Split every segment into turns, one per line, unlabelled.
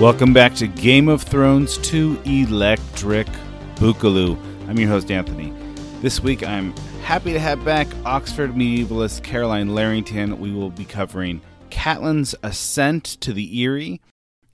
Welcome back to Game of Thrones 2 Electric Boogaloo. I'm your host, Anthony. This week I'm happy to have back Oxford medievalist Carolyne Larrington. We will be covering Catelyn's ascent to the Eyrie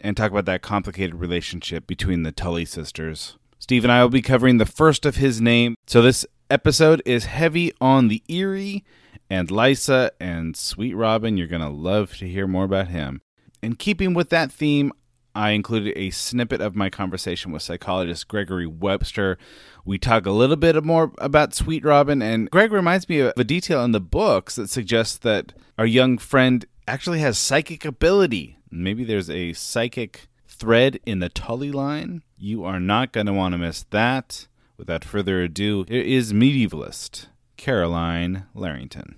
and talk about that complicated relationship between the Tully sisters. Steve and I will be covering the first of his name. So this episode is heavy on the Eyrie and Lysa and Sweet Robin. You're going to love to hear more about him. In keeping with that theme, I included a snippet of my conversation with psychologist Gregory Webster. We talk a little bit more about Sweet Robin, and Greg reminds me of a detail in the books that suggests that our young friend actually has psychic ability. Maybe there's a psychic thread in the Tully line. You are not going to want to miss that. Without further ado, here is medievalist Carolyne Larrington.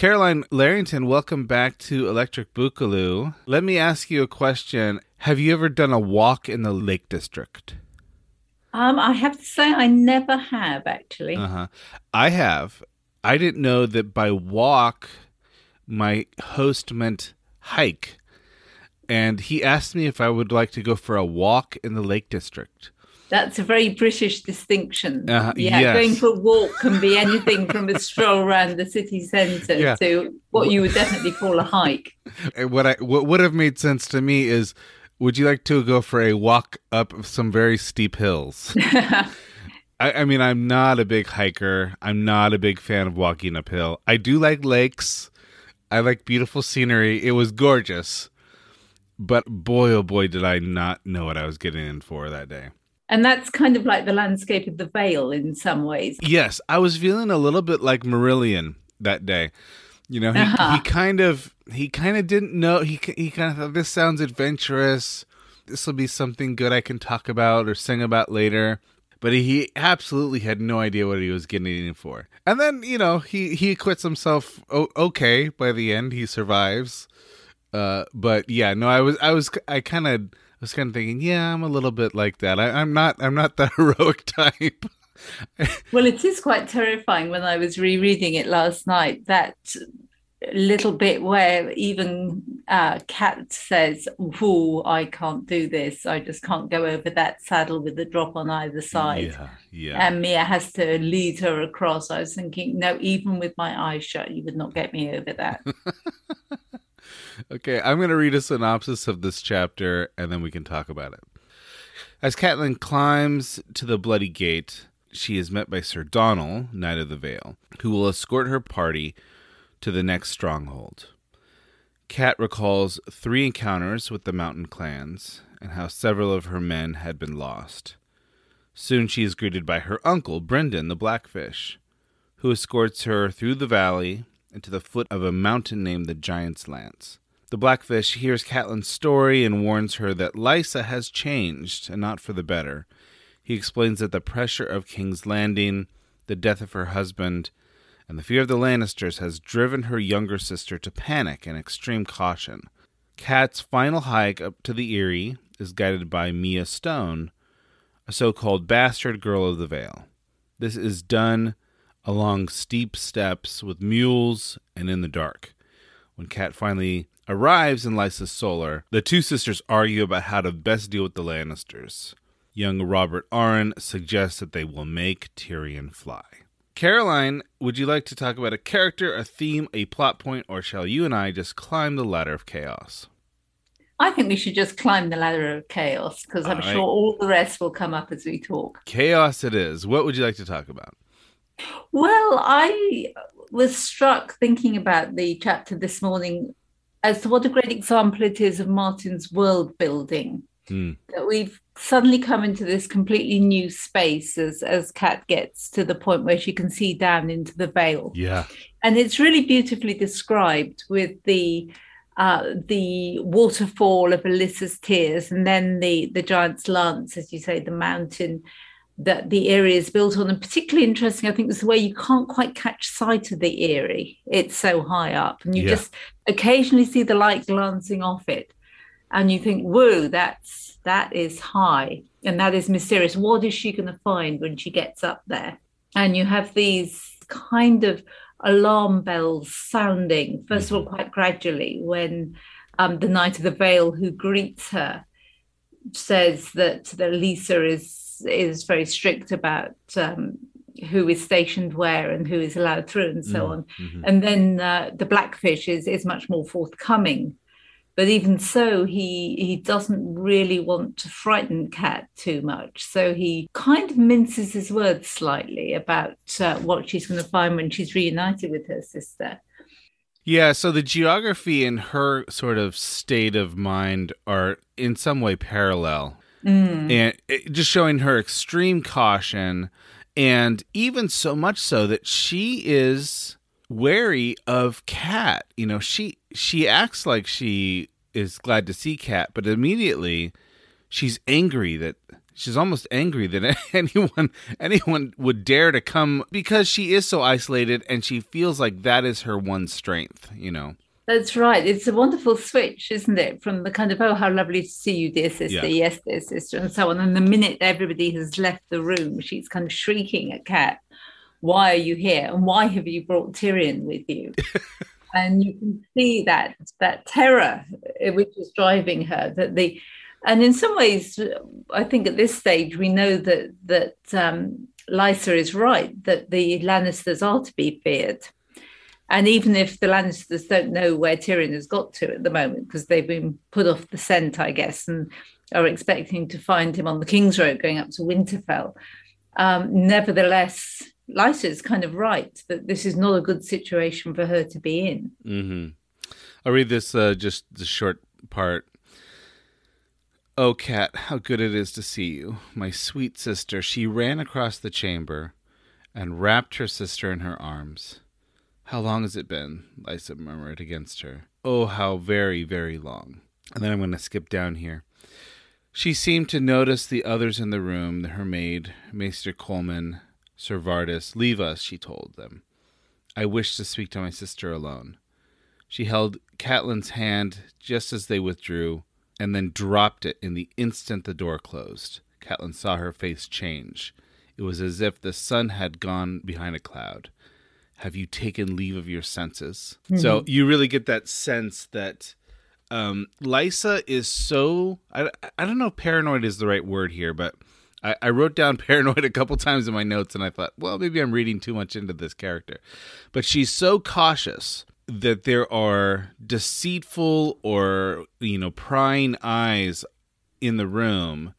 Carolyne Larrington, welcome back to Electric Boogaloo. Let me ask you a question. Have you ever done a walk in the Lake District?
Um, I have to say, I never have actually.
Uh huh. I have. I didn't know that by walk, my host meant hike. And he asked me if I would like to go for a walk in the Lake District.
That's a very British distinction.
Uh,
yeah,
yes.
going for a walk can be anything from a stroll around the city centre
Yeah.
to what you would definitely call a hike.
What I what would have made sense to me is, would you like to go for a walk up some very steep hills? I, I mean, I'm not a big hiker. I'm not a big fan of walking uphill. I do like lakes. I like beautiful scenery. It was gorgeous. But boy, oh boy, did I not know what I was getting in for that day.
And that's kind of like the landscape of the Vale in some ways.
Yes, I was feeling a little bit like Marillion that day. You know, he,
Uh-huh.
he kind of he kind of didn't know he he kind of thought this sounds adventurous. This will be something good I can talk about or sing about later. But he absolutely had no idea what he was getting in for. And then you know he he acquits himself okay by the end. He survives. Uh, but yeah, no, I was I was I kind of was kind of thinking, yeah, I'm a little bit like that. I, I'm not I'm not the heroic type.
Well, it is quite terrifying when I was rereading it last night. That little bit where even uh, Kat says, "Whoa, I can't do this. I just can't go over that saddle with the drop on either side."
Yeah, yeah.
And Mya has to lead her across. I was thinking, no, even with my eyes shut, you would not get me over that.
Okay, I'm going to read a synopsis of this chapter and then we can talk about it. As Catelyn climbs to the Bloody Gate, she is met by Sir Donnel, Knight of the Vale, who will escort her party to the next stronghold. Cat recalls three encounters with the mountain clans and how several of her men had been lost. Soon she is greeted by her uncle, Brynden the Blackfish, who escorts her through the valley and to the foot of a mountain named the Giant's Lance. The Blackfish hears Catelyn's story and warns her that Lysa has changed, and not for the better. He explains that the pressure of King's Landing, the death of her husband, and the fear of the Lannisters has driven her younger sister to panic and extreme caution. Cat's final hike up to the Eyrie is guided by Mya Stone, a so called bastard girl of the Vale. This is done along steep steps with mules and in the dark. When Cat finally arrives in Lysa's solar, the two sisters argue about how to best deal with the Lannisters. Young Robert Arryn suggests that they will make Tyrion fly. Carolyne, would you like to talk about a character, a theme, a plot point, or shall you and I just climb the ladder of chaos?
I think we should just climb the ladder of chaos because I'm
right.
sure all the rest will come up as we talk.
Chaos it is. What would you like to talk about?
Well, I was struck thinking about the chapter this morning as to what a great example it is of Martin's world building. Mm. That we've suddenly come into this completely new space as as Kat gets to the point where she can see down into the Vale.
Yeah,
and it's really beautifully described with the uh, the waterfall of Alyssa's tears, and then the the giant's lance, as you say, the mountain that the Eyrie is built on. And particularly interesting, I think, is the way you can't quite catch sight of the Eyrie. It's so high up, and you yeah. just occasionally see the light glancing off it, and you think, "Whoa, that's that is high, and that is mysterious. What is she going to find when she gets up there?" And you have these kind of alarm bells sounding. First of all, quite gradually, when um, the Knight of the Vale, who greets her, says that, that Lysa is is very strict about um, who is stationed where and who is allowed through and so mm, on. Mm-hmm. And then uh, the blackfish is is much more forthcoming. But even so, he he doesn't really want to frighten Kat too much. So he kind of minces his words slightly about uh, what she's going to find when she's reunited with her sister.
Yeah, so the geography and her sort of state of mind are in some way parallel. Mm. And it, just showing her extreme caution and even so much so that she is wary of Cat. You know, she she acts like she is glad to see Cat, but immediately she's angry that she's almost angry that anyone anyone would dare to come because she is so isolated and she feels like that is her one strength, you know.
That's right. It's a wonderful switch, isn't it? From the kind of, oh, how lovely to see you, dear sister. Yeah. Yes, dear sister, and so on. And the minute everybody has left the room, she's kind of shrieking at Kat, why are you here? And why have you brought Tyrion with you? and you can see that that terror uh, which is driving her, that the and in some ways, I think at this stage we know that that um, Lysa is right, that the Lannisters are to be feared and even if the Lannisters don't know where Tyrion has got to at the moment, because they've been put off the scent, I guess, and are expecting to find him on the King's Road going up to Winterfell, um, nevertheless, Lysa is kind of right that this is not a good situation for her to be in.
Mm-hmm. I'll read this uh, just the short part. Oh, cat, how good it is to see you, my sweet sister. She ran across the chamber and wrapped her sister in her arms. How long has it been? Lysa murmured against her. Oh, how very, very long. And then I'm going to skip down here. She seemed to notice the others in the room, her maid, Maester Colemon, Sir Vardis. Leave us, she told them. I wish to speak to my sister alone. She held Catelyn's hand just as they withdrew, and then dropped it in the instant the door closed. Catelyn saw her face change. It was as if the sun had gone behind a cloud have you taken leave of your senses? Mm-hmm. So you really get that sense that um, Lysa is so I, I don't know if paranoid is the right word here, but I, I wrote down paranoid a couple times in my notes and I thought, well, maybe I'm reading too much into this character. But she's so cautious that there are deceitful or, you know, prying eyes in the room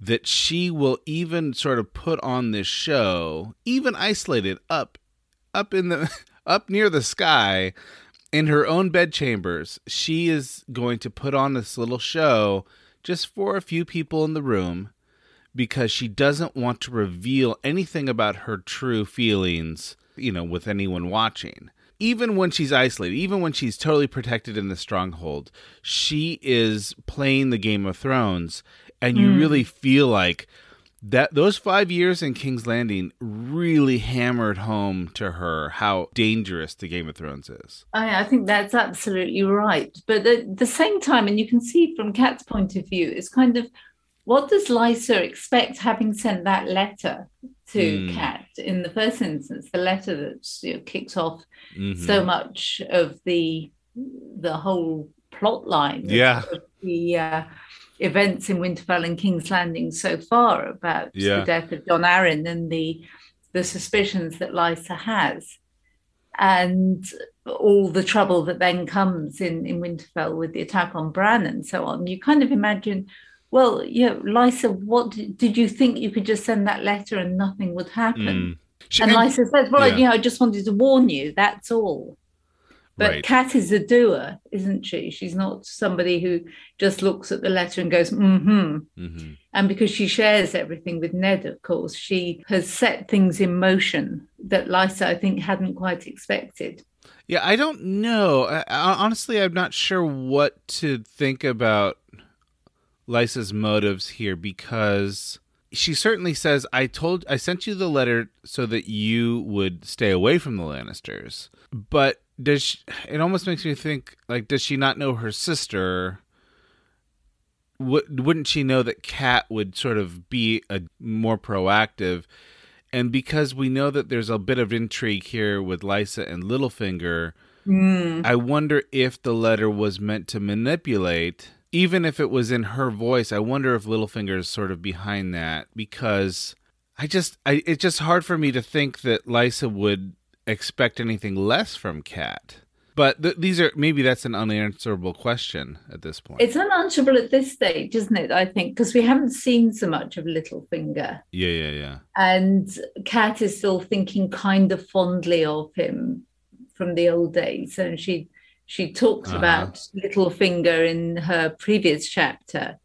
that she will even sort of put on this show, even isolated up up in the up near the sky in her own bedchambers she is going to put on this little show just for a few people in the room because she doesn't want to reveal anything about her true feelings you know with anyone watching even when she's isolated even when she's totally protected in the stronghold she is playing the game of thrones and you mm. really feel like that those five years in King's Landing really hammered home to her how dangerous the Game of Thrones is.
I, I think that's absolutely right. But at the same time, and you can see from Kat's point of view, it's kind of what does Lysa expect having sent that letter to mm. Kat in the first instance, the letter that you know, kicks off mm-hmm. so much of the the whole plot line.
Yeah.
The uh, events in Winterfell and King's Landing so far about yeah. the death of Jon Arryn and the the suspicions that Lysa has, and all the trouble that then comes in in Winterfell with the attack on Bran and so on. You kind of imagine, well, yeah, Lysa, what did you think you could just send that letter and nothing would happen? Mm.
She-
and Lysa says, "Well,
yeah.
you know, I just wanted to warn you. That's all." But
Right.
Kat is a doer, isn't she? She's not somebody who just looks at the letter and goes, "Hmm."
Mhm.
And because she shares everything with Ned, of course, she has set things in motion that Lysa, I think, hadn't quite expected.
Yeah, I don't know. I, honestly, I'm not sure what to think about Lysa's motives here because she certainly says, "I told, I sent you the letter so that you would stay away from the Lannisters." But does she, it almost makes me think like, does she not know her sister? Would, wouldn't she know that Kat would sort of be a more proactive? And because we know that there's a bit of intrigue here with Lysa and Littlefinger, hmm. I wonder if the letter was meant to manipulate, even if it was in her voice. I wonder if Littlefinger is sort of behind that because I just, I, it's just hard for me to think that Lysa would expect anything less from Kat. But th- these are maybe that's an unanswerable question at this point.
It's unanswerable at this stage, isn't it? I think, because we haven't seen so much of Littlefinger.
yeah, yeah, yeah.
And Kat is still thinking kind of fondly of him from the old days. And she she talks
Uh-huh.
about Littlefinger in her previous chapter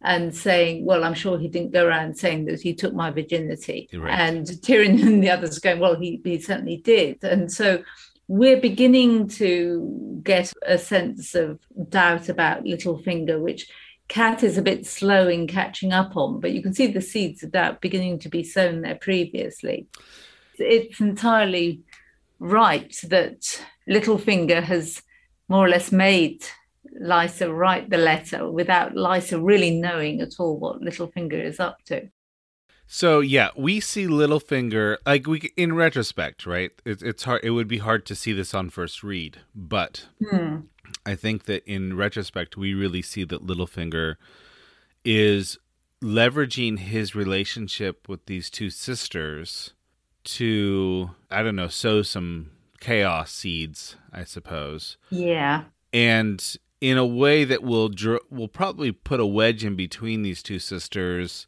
and saying, Well, I'm sure he didn't go around saying that he took my virginity.
Right.
And Tyrion and the others going, Well, he, he certainly did. And so we're beginning to get a sense of doubt about Littlefinger, which Cat is a bit slow in catching up on, but you can see the seeds of doubt beginning to be sown there previously. It's entirely right that Littlefinger has more or less made Lysa write the letter without Lysa really knowing at all what Littlefinger is up to.
So yeah, we see Littlefinger like we in retrospect, right? It, it's hard. It would be hard to see this on first read, but
Hmm.
I think that in retrospect, we really see that Littlefinger is leveraging his relationship with these two sisters to I don't know sow some chaos seeds, I suppose,
Yeah.
and in a way that will dr- will probably put a wedge in between these two sisters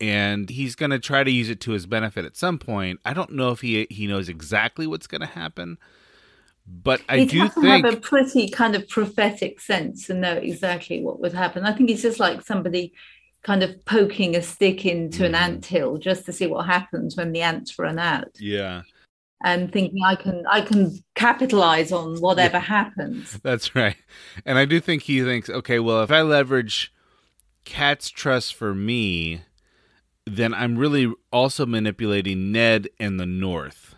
and he's going to try to use it to his benefit at some point. I don't know if he he knows exactly what's going to happen, but I
He'd
do think
have a pretty kind of prophetic sense to know exactly what would happen. I think he's just like somebody kind of poking a stick into an
Mhm.
ant hill just to see what happens when the ants run out
yeah,
and thinking I can I can capitalize on whatever happens.
that's right. And I do think he thinks, okay, well, if I leverage Cat's trust for me, then I'm really also manipulating Ned and the North.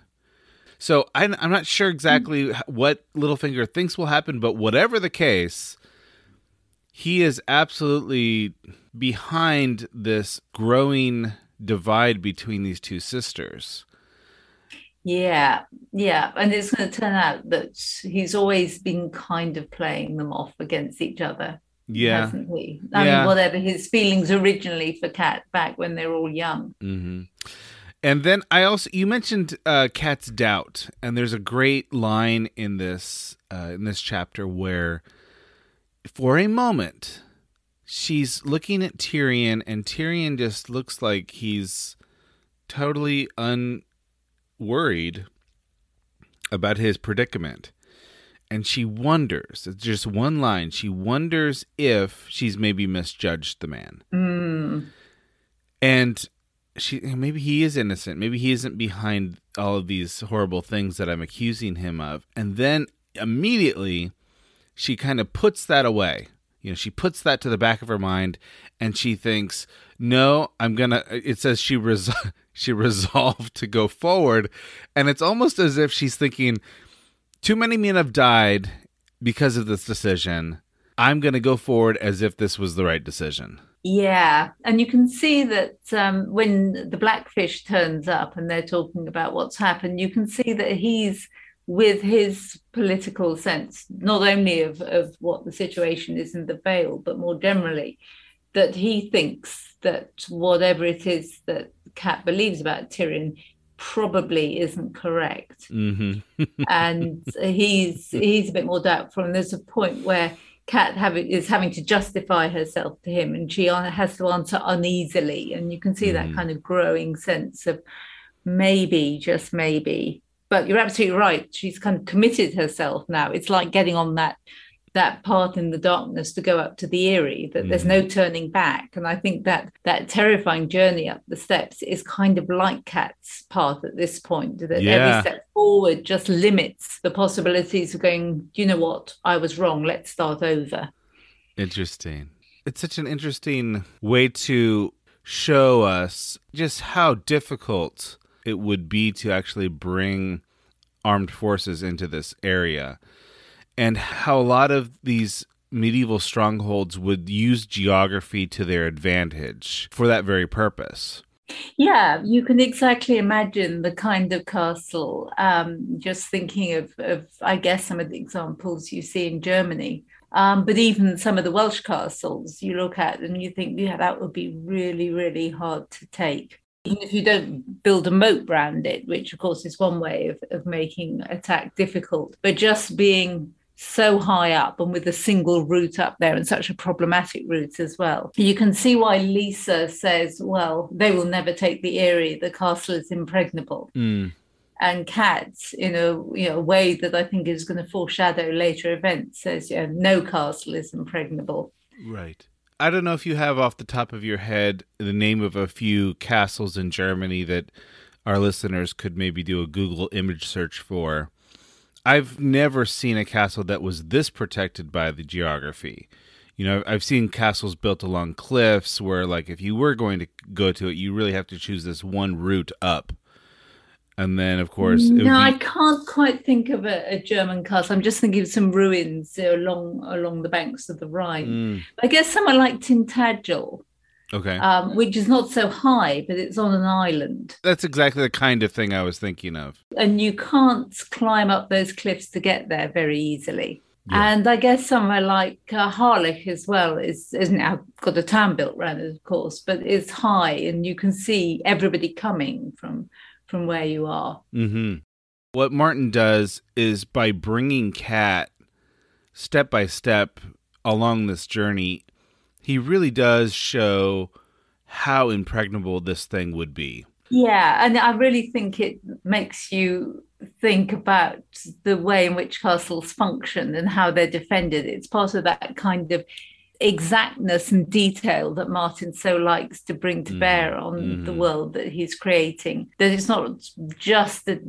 So I'm, I'm not sure exactly mm. h- what Littlefinger thinks will happen, but whatever the case, he is absolutely behind this growing divide between these two sisters.
Yeah, yeah. And it's going to turn out that he's always been kind of playing them off against each other,
Yeah.
hasn't he? I
Yeah.
mean, whatever his feelings originally for Cat back when they were all young.
hmm And then I also you mentioned uh, Cat's doubt, and there's a great line in this uh, in this chapter where, for a moment, she's looking at Tyrion, and Tyrion just looks like he's totally unworried about his predicament. And she wonders, it's just one line, she wonders if she's maybe misjudged the man.
Mm.
And she maybe he is innocent. Maybe he isn't behind all of these horrible things that I'm accusing him of. And then immediately she kind of puts that away. You know, she puts that to the back of her mind and she thinks, "No, I'm to it says she res- she resolved to go forward." And it's almost as if she's thinking, "Too many men have died because of this decision. I'm to go forward as if this was the right decision."
Yeah, and you can see that um, when the blackfish turns up and they're talking about what's happened, you can see that he's with his political sense, not only of, of what the situation is in the Vale, but more generally, that he thinks that whatever it is that Cat believes about Tyrion probably isn't correct.
Mhm.
and he's he's a bit more doubtful. And there's a point where Kat is having to justify herself to him, and she has to answer uneasily, and you can see
Mhm.
that kind of growing sense of maybe, just maybe. But you're absolutely right. She's kind of committed herself now. It's like getting on that that path in the darkness to go up to the Eyrie, that mm. there's no turning back. And I think that that terrifying journey up the steps is kind of like Cat's path at this point, that yeah. every step forward just limits the possibilities of going, you know what, I was wrong, let's start over.
Interesting. It's such an interesting way to show us just how difficult it would be to actually bring armed forces into this area and how a lot of these medieval strongholds would use geography to their advantage for that very purpose.
Yeah, you can exactly imagine the kind of castle. Um, just thinking of, of, I guess, some of the examples you see in Germany. Um, but even some of the Welsh castles you look at and you think, yeah, that would be really, really hard to take. Even if you don't build a moat around it, which of course is one way of, of making attack difficult, but just being so high up and with a single route up there and such a problematic route as well. You can see why Lisa says, well, they will never take the Eyrie, the castle is impregnable.
Mm.
And Katz, in a you know, way that I think is going to foreshadow later events, says, yeah, no castle is impregnable.
Right. I don't know if you have off the top of your head the name of a few castles in Germany that our listeners could maybe do a Google image search for. I've never seen a castle that was this protected by the geography. You know, I've seen castles built along cliffs where, like, if you were going to go to it, you really have to choose this one route up. And then, of course,
no, be... I can't quite think of a, a, German castle. I'm just thinking of some ruins along along the banks of the Rhine. Mm. I guess somewhere like Tintagel
Okay.
Um, which is not so high, but it's on an island.
That's exactly the kind of thing I was thinking of.
And you can't climb up those cliffs to get there very easily. Yeah. And I guess somewhere like uh, Harlech as well is isn't now got a town built around it, of course, but it's high and you can see everybody coming from from where you are.
Mm-hmm. What Martin does is by bringing Kat step by step along this journey, he really does show how impregnable this thing would be.
Yeah, and I really think it makes you think about the way in which castles function and how they're defended. It's part of that kind of exactness and detail that Martin so likes to bring to mm-hmm. bear on mm-hmm. the world that he's creating. That it's not just a,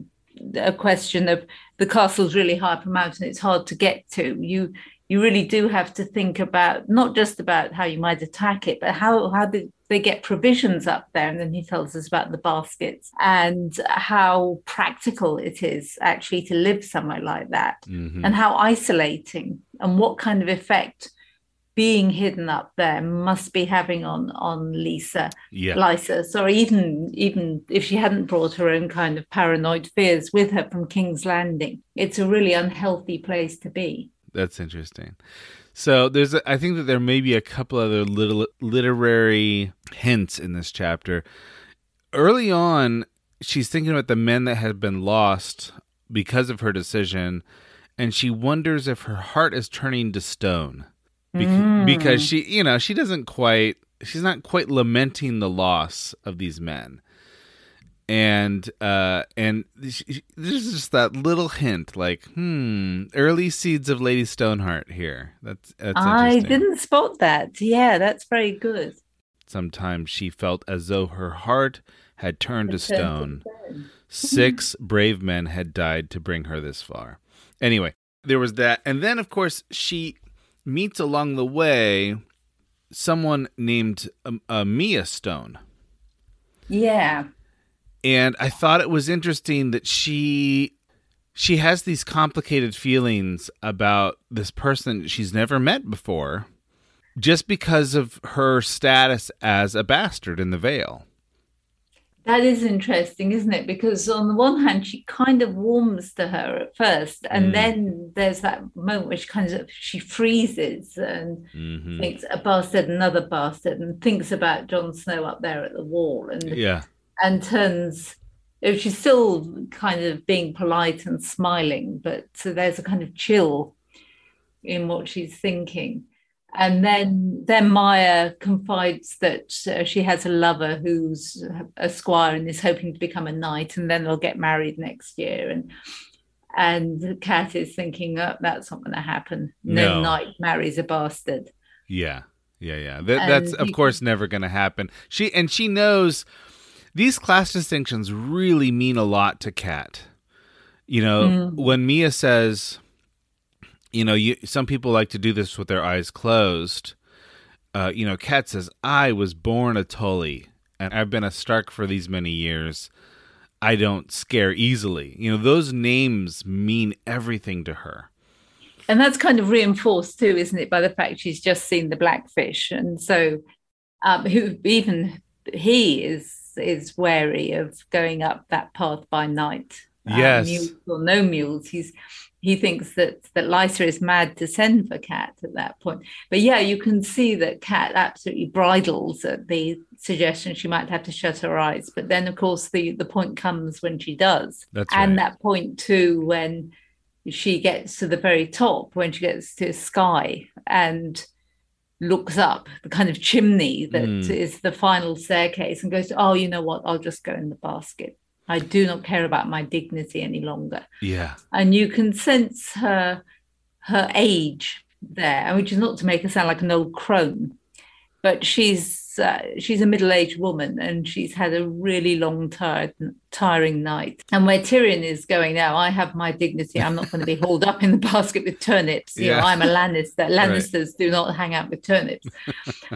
a question of the castle's really high up a mountain, it's hard to get to. You you really do have to think about not just about how you might attack it, but how how did they get provisions up there? And then he tells us about the baskets and how practical it is actually to live somewhere like that, mm-hmm. and how isolating and what kind of effect being hidden up there must be having on on Lisa,
yeah.
Lysa. Sorry, even even if she hadn't brought her own kind of paranoid fears with her from King's Landing, it's a really unhealthy place to be.
That's interesting. So there's, a, I think that there may be a couple other little literary hints in this chapter. Early on, she's thinking about the men that had been lost because of her decision, and she wonders if her heart is turning to stone Be- mm. because she, you know, she doesn't quite, she's not quite lamenting the loss of these men. And uh and there's just that little hint like hmm early seeds of lady stoneheart here. That's, that's
i didn't spot that. Yeah that's very good.
Sometimes she felt as though her heart had turned to stone. Six brave men had died to bring her this far. Anyway there was that. And then of course she meets along the way someone named um, uh, Mya Stone
yeah
and I thought it was interesting that she she has these complicated feelings about this person she's never met before just because of her status as a bastard in the Vale.
That is interesting, isn't it? Because on the one hand, she kind of warms to her at first, and mm. then there's that moment where she kind of she freezes and mm-hmm. thinks a bastard, another bastard, and thinks about Jon Snow up there at the wall, and
yeah,
and turns she's still kind of being polite and smiling but so there's a kind of chill in what she's thinking And then, then Mya confides that uh, she has a lover who's a squire and is hoping to become a knight, and then they'll get married next year. And and Kat is thinking, oh, that's not going to happen. No, no knight marries a bastard.
Yeah, yeah, yeah. That, that's of course never going to happen. She and she knows these class distinctions really mean a lot to Kat. You know, mm. when Mya says, you know, you, some people like to do this with their eyes closed. Uh, you know, Kat says, I was born a Tully and I've been a Stark for these many years. I don't scare easily. You know, those names mean everything to her.
And that's kind of reinforced too, isn't it, by the fact she's just seen the blackfish. And so, um, who even he is is wary of going up that path by night.
Um, yes.
Mules or no mules. He's he thinks that that Lysa is mad to send for Cat at that point. But yeah, you can see that Cat absolutely bridles at the suggestion she might have to shut her eyes. But then, of course, the the point comes when she does,
That's
and
right.
that point too when she gets to the very top, when she gets to sky and looks up the kind of chimney that mm. is the final staircase and goes, "Oh, you know what? I'll just go in the basket." I do not care about my dignity any longer.
Yeah.
And you can sense her her age there, which is not to make her sound like an old crone, but she's uh, she's a middle-aged woman and she's had a really long tired tiring night. And where tyrion is going now i have my dignity. I'm not going to be hauled up in the basket with turnips. You yeah. know i'm a lannister lannisters right. do not hang out with turnips.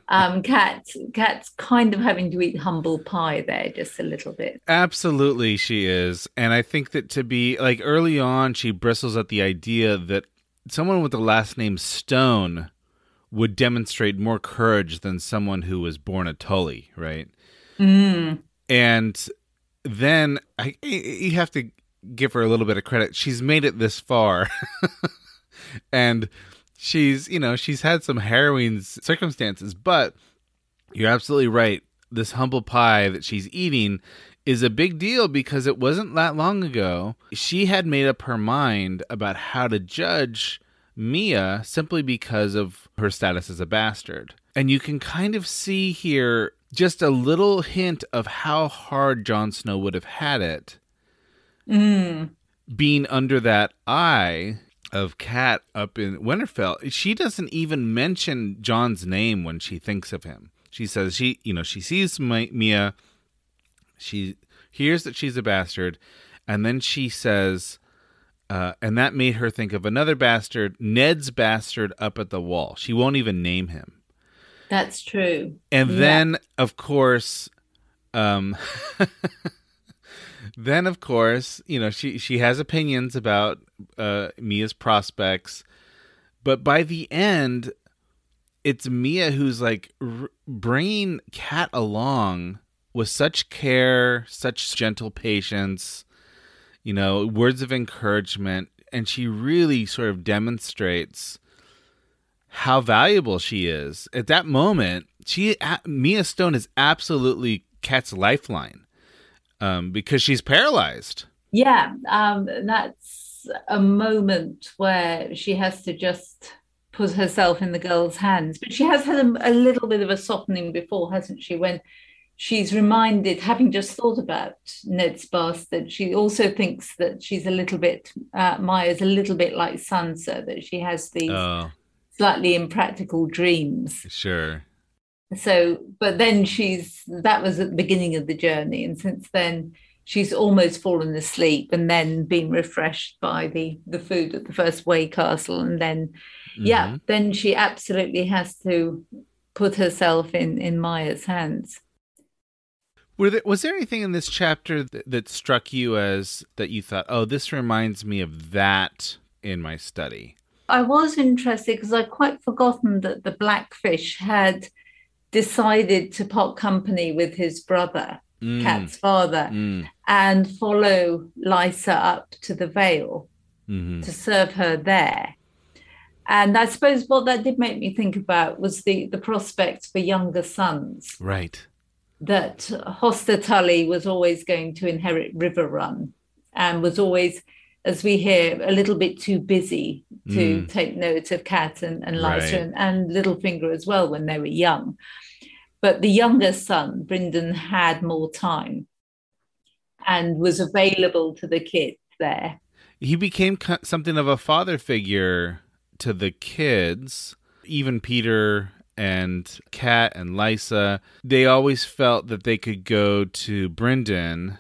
Um kat kat's kind of having to eat humble pie there just a little bit.
Absolutely she is. And i think that to be like early on she bristles at the idea that someone with the last name stone would demonstrate more courage than someone who was born a Tully, right?
Mm.
And then I, you have to give her a little bit of credit. She's made it this far. and she's, you know, she's had some harrowing circumstances, but you're absolutely right. This humble pie that she's eating is a big deal because it wasn't that long ago. She had made up her mind about how to judge Mya simply because of her status as a bastard. And you can kind of see here just a little hint of how hard Jon Snow would have had it
mm.
being under that eye of Kat up in Winterfell. She doesn't even mention Jon's name when she thinks of him. She says she, you know, she sees Mya, she hears that she's a bastard, and then she says, uh, and that made her think of another bastard, Ned's bastard up at the wall. She won't even name him.
That's true.
And yeah. then, of course, um, then of course, you know she she has opinions about uh, Mya's prospects, but by the end, it's Mya who's like r- bringing Kat along with such care, such gentle patience you know, words of encouragement. And she really sort of demonstrates how valuable she is. At that moment, she Mya Stone is absolutely Cat's lifeline um, because she's paralyzed.
Yeah, um, that's a moment where she has to just put herself in the girl's hands. But she has had a, a little bit of a softening before, hasn't she? When she's reminded, having just thought about Ned's bastard, she also thinks that she's a little bit, uh, Mya's a little bit like Sansa, that she has these oh. slightly impractical dreams.
Sure.
So, but then she's, that was at the beginning of the journey. And since then, she's almost fallen asleep and then been refreshed by the the food at the first way castle and then mm-hmm. yeah then she absolutely has to put herself in in Mya's hands
there, was there anything in this chapter that, that struck you as that you thought, oh, this reminds me of that in my study?
I was interested because I'd quite forgotten that the Blackfish had decided to part company with his brother, mm. Kat's father, mm. and follow Lysa up to the Vale mm-hmm. to serve her there. And I suppose what that did make me think about was the the prospect for younger sons.
Right
that Hoster Tully was always going to inherit Riverrun and was always, as we hear, a little bit too busy to mm. take note of Kat and, and Lysa right. and, and Littlefinger as well when they were young. But the younger son, Brynden, had more time and was available to the kids there.
He became something of a father figure to the kids, even Petyr and Kat and Lysa. They always felt that they could go to Brynden.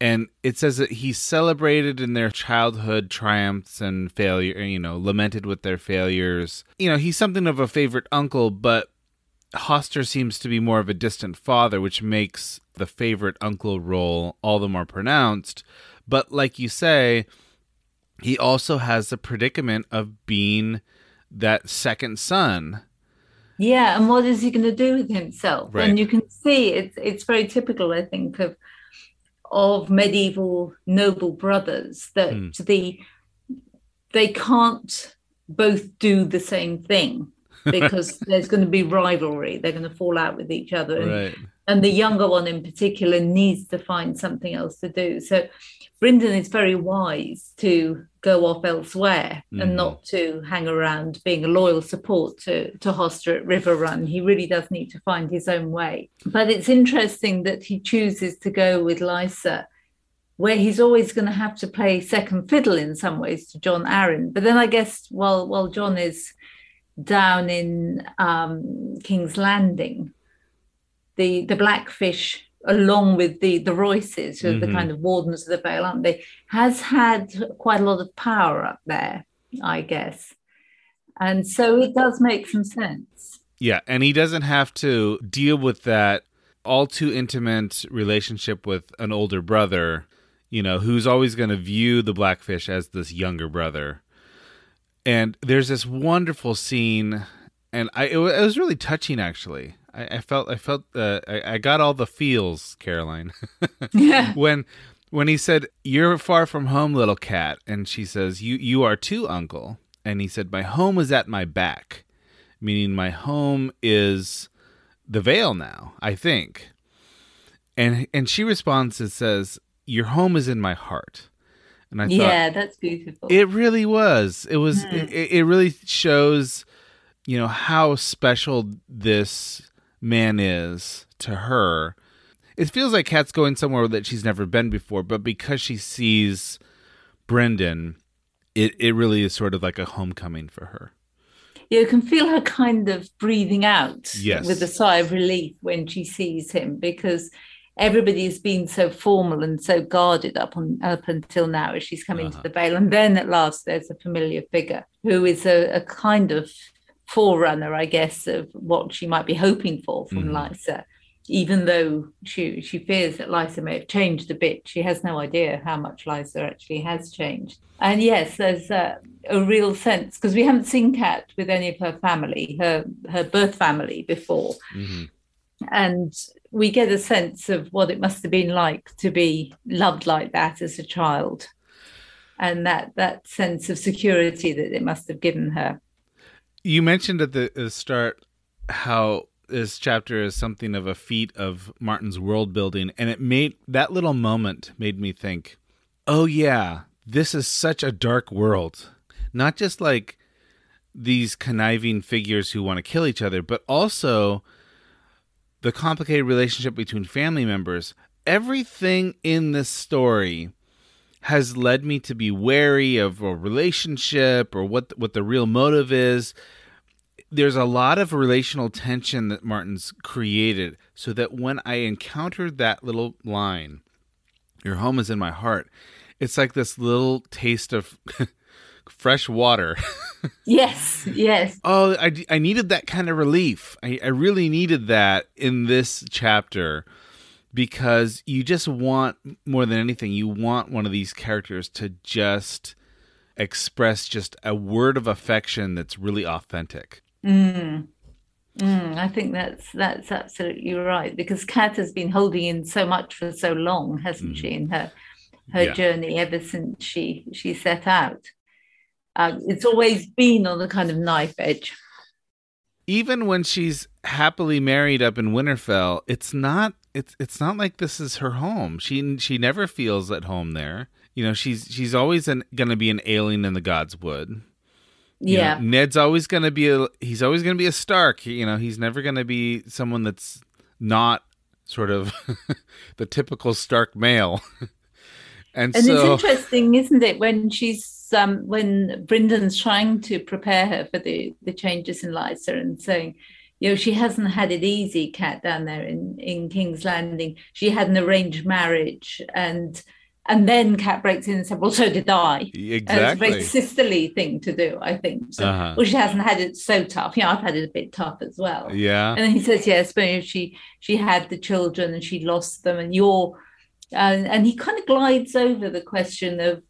and it says that he celebrated in their childhood triumphs and failure you know lamented with their failures you know he's something of a favorite uncle but hoster seems to be more of a distant father which makes the favorite uncle role all the more pronounced but like you say he also has the predicament of being that second son
yeah and what is he going to do with himself right. and you can see it's it's very typical i think of of medieval noble brothers that mm. the they can't both do the same thing because there's going to be rivalry they're going to fall out with each other and, right. and the younger one in particular needs to find something else to do so Brynden is very wise to go off elsewhere mm. and mm-hmm. not to hang around being a loyal support to, to Hoster at Riverrun. He really does need to find his own way. But it's interesting that he chooses to go with Lysa, where he's always going to have to play second fiddle in some ways to Jon Arryn. But then I guess while while Jon is down in um, King's Landing, the the Blackfish along with the the Royces, who are mm-hmm. the kind of wardens of the Vale, aren't they, has had quite a lot of power up there, I guess. And so it does make some sense.
Yeah, and he doesn't have to deal with that all too intimate relationship with an older brother, you know, who's always going to view the Blackfish as this younger brother. And there's this wonderful scene, and I it was really touching actually I, I felt I felt uh, I, I got all the feels, Carolyne. yeah. When when he said, "You're far from home, little cat," and she says, "You you are too, uncle," and he said, "My home is at my back," meaning my home is the Vale now. I think. And and she responds and says, "Your home is in my heart."
And I yeah, thought, that's beautiful.
It really was. It was. Mm. It, it really shows, you know, how special this man is to her. It feels like Kat's going somewhere that she's never been before, but because she sees Brynden, it, it really is sort of like a homecoming for her.
You can feel her kind of breathing out
yes.
with a sigh of relief when she sees him because everybody has been so formal and so guarded up on up until now as she's coming uh-huh. to the Vale And then at last there's a familiar figure who is a, a kind of forerunner, I guess, of what she might be hoping for from mm. Lysa. Even though she she fears that Lysa may have changed a bit, she has no idea how much Lysa actually has changed. And yes, there's a, a real sense because we haven't seen Kat with any of her family, her her birth family before, mm-hmm. And we get a sense of what it must have been like to be loved like that as a child, and that that sense of security that it must have given her.
You mentioned at the, the start how this chapter is something of a feat of Martin's world building, and it made that little moment made me think, oh yeah, this is such a dark world. Not just like these conniving figures who want to kill each other, but also the complicated relationship between family members. Everything in this story has led me to be wary of a relationship or what what the real motive is. There's a lot of relational tension that Martin's created so that when I encountered that little line, your home is in my heart, it's like this little taste of fresh water.
yes, yes.
Oh, I, I needed that kind of relief. I, I really needed that in this chapter because you just want more than anything you want one of these characters to just express just a word of affection that's really authentic
mm. Mm, I think that's that's absolutely right because Kat has been holding in so much for so long, hasn't mm. she, in her her yeah. journey ever since she she set out. Uh, it's always been on the kind of knife edge.
Even when she's happily married up in Winterfell, it's not it's it's not like this is her home. She she never feels at home there. You know, she's she's always going to be an alien in the Godswood. You know,
Yeah.
Ned's always going to be a he's always going to be a Stark. You know, he's never going to be someone that's not sort of the typical Stark male. and,
And
so
it's interesting, isn't it, when she's um, when Brynden's trying to prepare her for the the changes in Lysa and saying, you know, she hasn't had it easy, Cat, down there in in King's Landing. She had an arranged marriage, and and then Cat breaks in and said, "Well, so did I." And It's a
exactly.
very sisterly thing to do, I think. So,
Uh-huh.
Well, she hasn't had it so tough. You know, I've had it a bit tough as well.
Yeah.
And then he says, yes, but she she had the children and she lost them, and you're, and and he kind of glides over the question of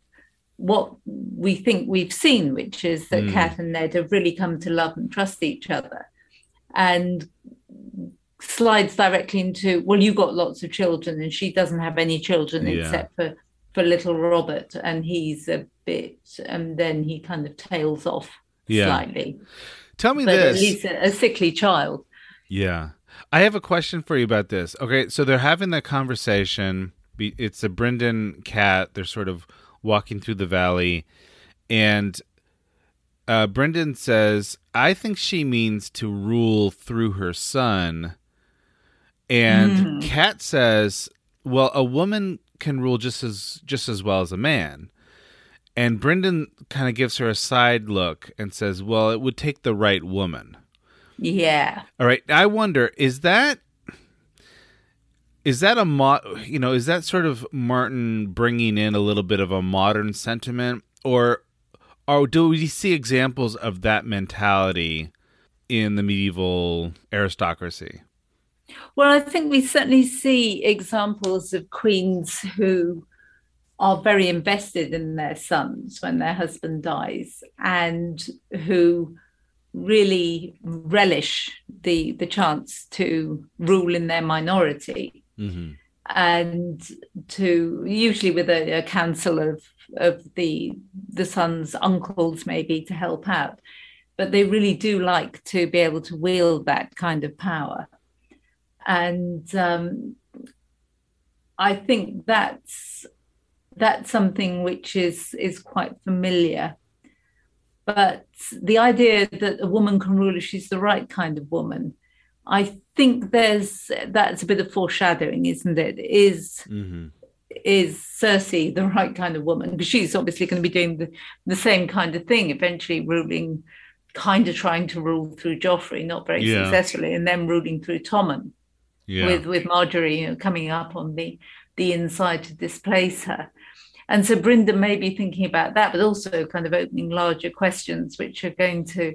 what we think we've seen, which is that
Mm.
Kat and Ned have really come to love and trust each other, and slides directly into, well, you've got lots of children, and she doesn't have any children
Yeah.
except for for little Robert, and he's a bit, and then he kind of tails off
Yeah.
slightly,
Tell me
but
this.
least a, a sickly child.
Yeah. I have a question for you about this. Okay, so they're having that conversation. It's a Brynden cat. They're sort of walking through the valley. And uh, Brynden says, I think she means to rule through her son. And Cat says, well, a woman can rule just as just as well as a man. And Brynden kind of gives her a side look and says, well, it would take the right woman.
Yeah.
All right. I wonder is that is that a mo- you know is that sort of Martin bringing in a little bit of a modern sentiment or or do we see examples of that mentality in the medieval aristocracy?
Well, I think we certainly see examples of queens who are very invested in their sons when their husband dies and who really relish the the chance to rule in their minority
Mm-hmm.
and to usually with a, a council of of the the son's uncles maybe to help out but they really do like to be able to wield that kind of power and um, I think that's that's something which is is quite familiar. But the idea that a woman can rule if she's the right kind of woman, I think there's that's a bit of foreshadowing, isn't it? Is
Mm-hmm.
is Cersei the right kind of woman? Because she's obviously going to be doing the, the same kind of thing, eventually ruling, kind of trying to rule through Joffrey, not very
Yeah.
successfully, and then ruling through Tommen
Yeah.
with with Margaery you know, coming up on the the inside to displace her. And so Brynden may be thinking about that, but also kind of opening larger questions which are going to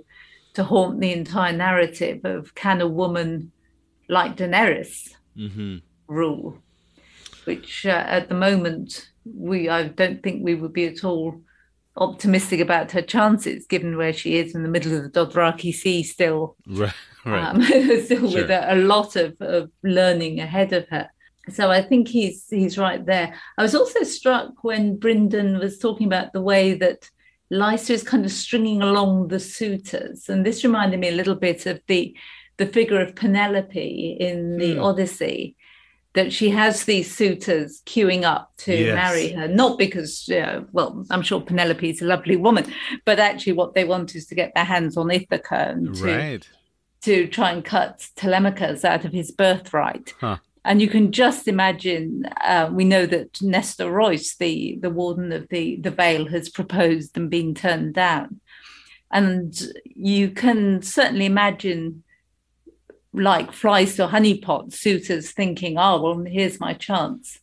to haunt the entire narrative of can a woman like Daenerys
mm-hmm.
rule, which uh, at the moment we I don't think we would be at all optimistic about her chances, given where she is in the middle of the Dothraki Sea still
Right. Right.
um, still
Sure.
with a, a lot of, of learning ahead of her. So I think he's he's right there. I was also struck when Brynden was talking about the way that Lysa is kind of stringing along the suitors, and this reminded me a little bit of the the figure of Penelope in the
Hmm.
Odyssey. That she has these suitors queuing up to
Yes.
marry her, not because, uh, well, I'm sure Penelope is a lovely woman, but actually what they want is to get their hands on Ithaca and to,
right.
to try and cut Telemachus out of his birthright.
Huh.
And you can just imagine. Uh, we know that Nestor Royce, the the warden of the the Vale, has proposed and been turned down, and you can certainly imagine, like flies to a honeypot, suitors thinking, "Oh, well, here's my chance,"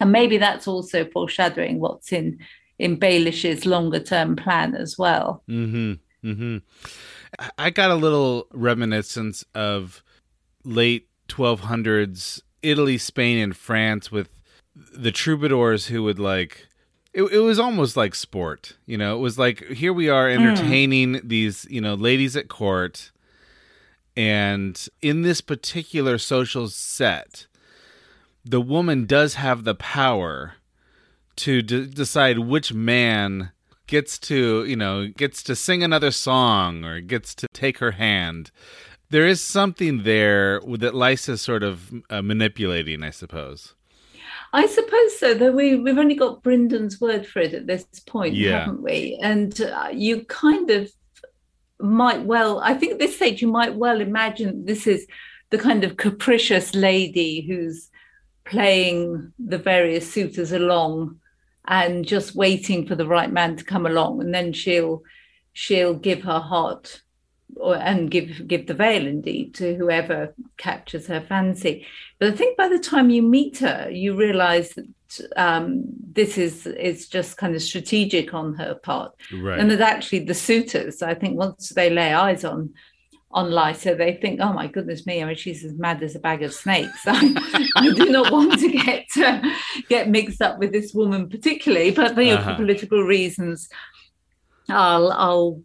and maybe that's also foreshadowing what's in in Baelish's longer term plan as well.
Mm-hmm. Mm-hmm. I- got a little reminiscence of late 1200s Italy, Spain, and France with the troubadours who would like. It, it was almost like sport, you know. It was like here we are entertaining these, you know, ladies at court, and in this particular social set, the woman does have the power to d- decide which man gets to you know gets to sing another song or gets to take her hand there is something there that Lysa's sort of uh, manipulating i suppose
I suppose so, though we, we've only got Brynden's word for it at this point,
Yeah.
haven't we? And uh, you kind of might well, I think at this stage you might well imagine this is the kind of capricious lady who's playing the various suitors along and just waiting for the right man to come along and then she'll she'll give her heart or and give give the Vale indeed to whoever captures her fancy. But i think by the time you meet her you realize that um, this is is just kind of strategic on her part
Right.
and that actually the suitors i think once they lay eyes on on Lysa, they think, "Oh my goodness me! I mean, she's as mad as a bag of snakes. I, I do not want to get uh, get mixed up with this woman, particularly, but you know,
Uh-huh.
for political reasons, I'll I'll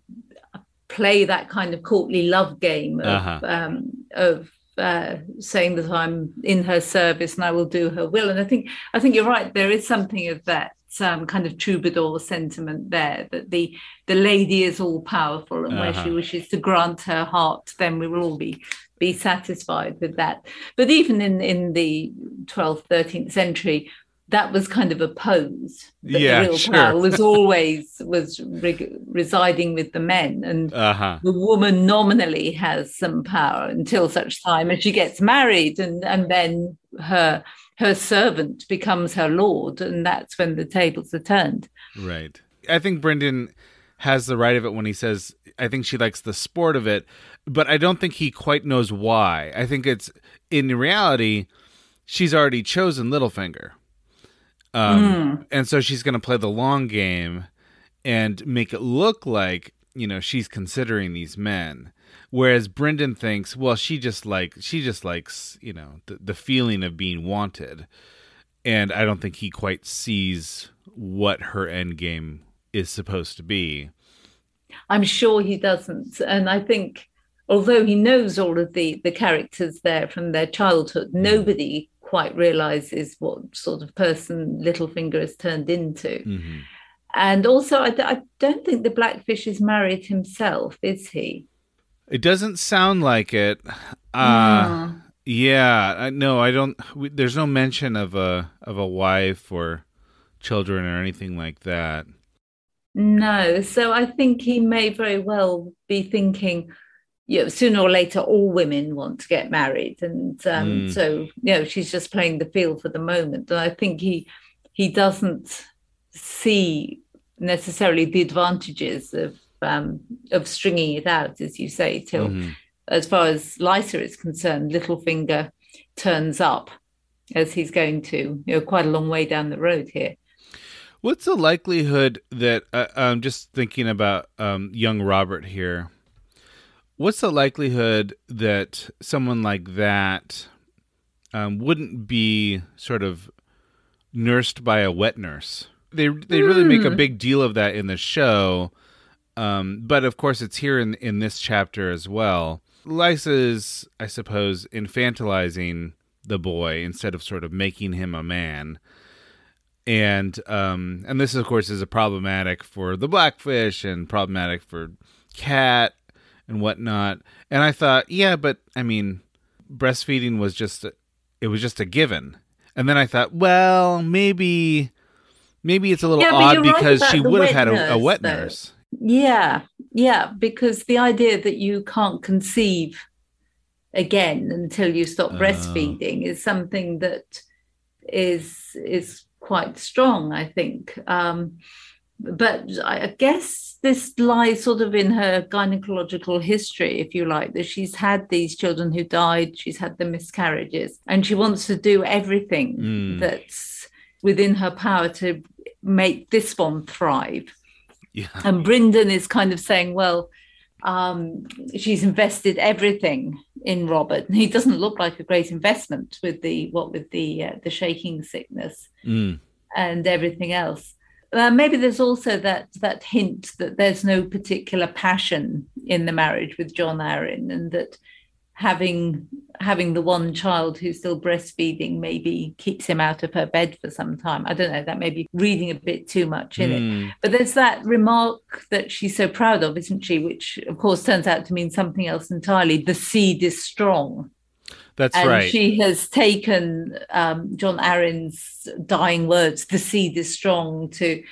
play that kind of courtly love game of
Uh-huh.
um, of uh, saying that I'm in her service and I will do her will. And I think I think you're right. There is something of that um, kind of troubadour sentiment there that the the lady is all powerful and where she
Uh-huh.
wishes to grant her heart, then we will all be be satisfied with that. But even in in the 12th, 13th century, that was kind of a pose. That
Yeah,
the real
sure.
power was always was re- residing with the men, and
Uh-huh.
the woman nominally has some power until such time as she gets married, and and then her her servant becomes her lord, and that's when the tables are turned.
Right. I think Brynden has the right of it when he says I think she likes the sport of it, but I don't think he quite knows why. I think it's in reality she's already chosen Littlefinger. Um and so she's going to play the long game and make it look like, you know, she's considering these men. Whereas Brynden thinks, well, she just like she just likes, you know, the, the feeling of being wanted. And I don't think he quite sees what her end game is supposed to be.
I'm sure he doesn't. And I think, although he knows all of the, the characters there from their childhood, nobody quite realizes what sort of person Littlefinger has turned into.
hmm
And also, I, d- I don't think the Blackfish is married himself, is he?
It doesn't sound like it. Uh,
Hmm.
Yeah, I- no, I don't. We, there's no mention of a of a wife or children or anything like that.
No. So I think he may very well be thinking, you know, sooner or later, all women want to get married. And um,
Mm.
so, you know, she's just playing the field for the moment. And I think he he doesn't see necessarily the advantages of um, of stringing it out, as you say, till
Mhm.
as far as Lysa is concerned, Littlefinger turns up as he's going to, you know, quite a long way down the road here.
What's the likelihood that uh, I'm just thinking about um, young Robert here? What's the likelihood that someone like that um, wouldn't be sort of nursed by a wet nurse? They they really make a
Hmm.
big deal of that in the show, um, but of course it's here in in this chapter as well. Lysa is, I suppose, infantilizing the boy instead of sort of making him a man and um and this of course is a problematic for the blackfish and problematic for cat and whatnot and i thought yeah but i mean breastfeeding was just it was just a given and then i thought well maybe maybe it's a little
Yeah,
odd
you're right
because she would have had a, a wet
though.
nurse
Yeah, yeah, because the idea that you can't conceive again until you stop
Oh.
breastfeeding is something that is is quite strong, I think. Um, but I guess this lies sort of in her gynecological history, if you like, that she's had these children who died, she's had the miscarriages, and she wants to do everything
Mm.
that's within her power to make this one thrive.
yeah
And Brynden is kind of saying, well, um, she's invested everything in Robert, and he doesn't look like a great investment with the what with the uh, the shaking sickness
Mm.
and everything else. Uh, maybe there's also that that hint that there's no particular passion in the marriage with Jon Arryn, and that having having the one child who's still breastfeeding maybe keeps him out of her bed for some time. I don't know. That may be reading a bit too much in it.
Mm.
But there's that remark that she's so proud of, isn't she? Which, of course, turns out to mean something else entirely. The seed is strong.
That's
and
right.
she has taken um, Jon Arryn's dying words, the seed is strong, to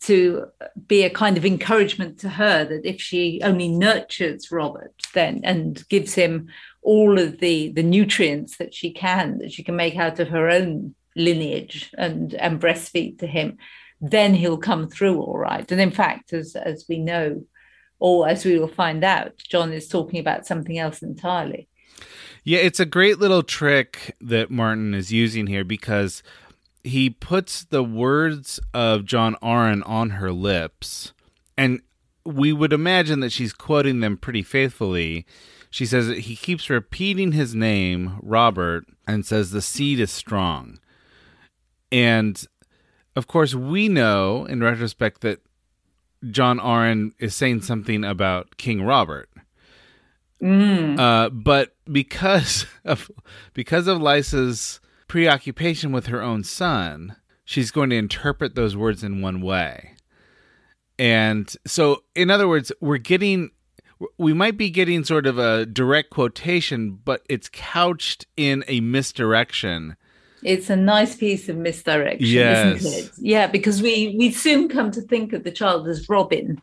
to be a kind of encouragement to her that if she only nurtures Robert then and gives him all of the the nutrients that she can that she can make out of her own lineage and and breastfeed to him then he'll come through all right. And in fact as as we know or as we will find out Jon is talking about something else entirely
yeah it's a great little trick that martin is using here because he puts the words of Jon Arryn on her lips and we would imagine that she's quoting them pretty faithfully she says that he keeps repeating his name, Robert, and says the seed is strong. And of course, we know in retrospect that Jon Arryn is saying something about King Robert.
Mm.
Uh, but because of because of Lysa's preoccupation with her own son, she's going to interpret those words in one way. And so, in other words, we're getting we might be getting sort of a direct quotation, but it's couched in a misdirection.
It's a nice piece of misdirection,
yes.
isn't it? Yeah, because we we soon come to think of the child as Robin,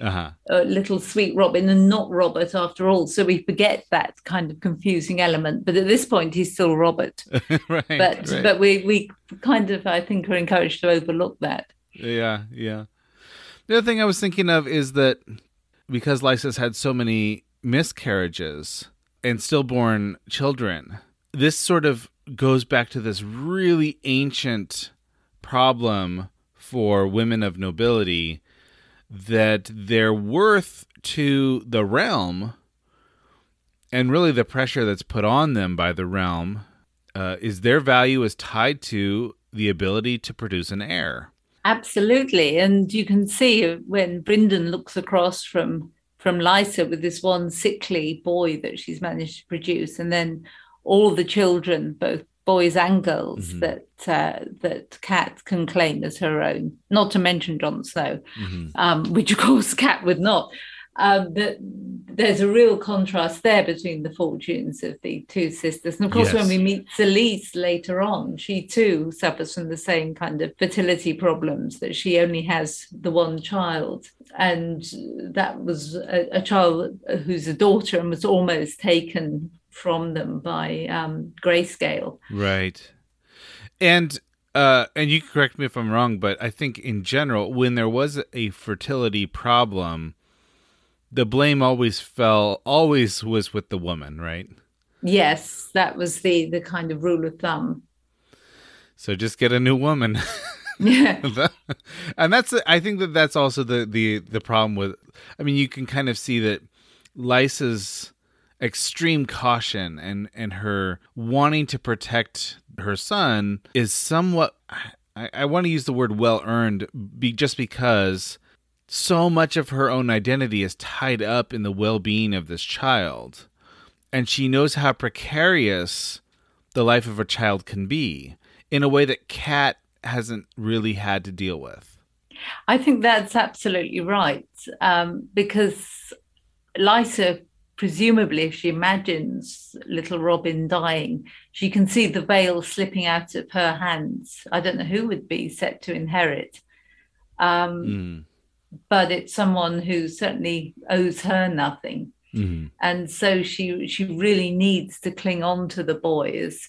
uh-huh.
a little sweet Robin, and not Robert after all. So we forget that kind of confusing element. But at this point, he's still Robert.
right,
but
right.
but we we kind of I think are encouraged to overlook that.
Yeah, yeah. The other thing I was thinking of is that because Lysa's had so many miscarriages and stillborn children, this sort of goes back to this really ancient problem for women of nobility that their worth to the realm and really the pressure that's put on them by the realm uh, is their value is tied to the ability to produce an heir.
Absolutely, and you can see when Brynden looks across from from Lysa with this one sickly boy that she's managed to produce, and then all the children, both boys and girls, mm-hmm. that uh, that Cat can claim as her own. Not to mention Jon Snow, mm-hmm. um, which of course Cat would not. Um, that there's a real contrast there between the fortunes of the two sisters. And of course, yes. when we meet Selyse later on, she too suffers from the same kind of fertility problems that she only has the one child. And that was a, a child who's a daughter and was almost taken from them by um, grayscale.
Right. And uh, and you correct me if I'm wrong, but I think in general, when there was a fertility problem, the blame always fell always was with the woman, right?
Yes, that was the the kind of rule of thumb.
So just get a new woman.
Yeah.
and that's I think that that's also the the the problem with I mean you can kind of see that Lysa's extreme caution and and her wanting to protect her son is somewhat I, I want to use the word well earned be, just because so much of her own identity is tied up in the well being of this child. And she knows how precarious the life of a child can be in a way that Cat hasn't really had to deal with.
I think that's absolutely right. Um, because Lysa, presumably, if she imagines little Robin dying, she can see the Vale slipping out of her hands. I don't know who would be set to inherit. Um,
mm
but it's someone who certainly owes her nothing.
Mm-hmm.
And so she she really needs to cling on to the boy as,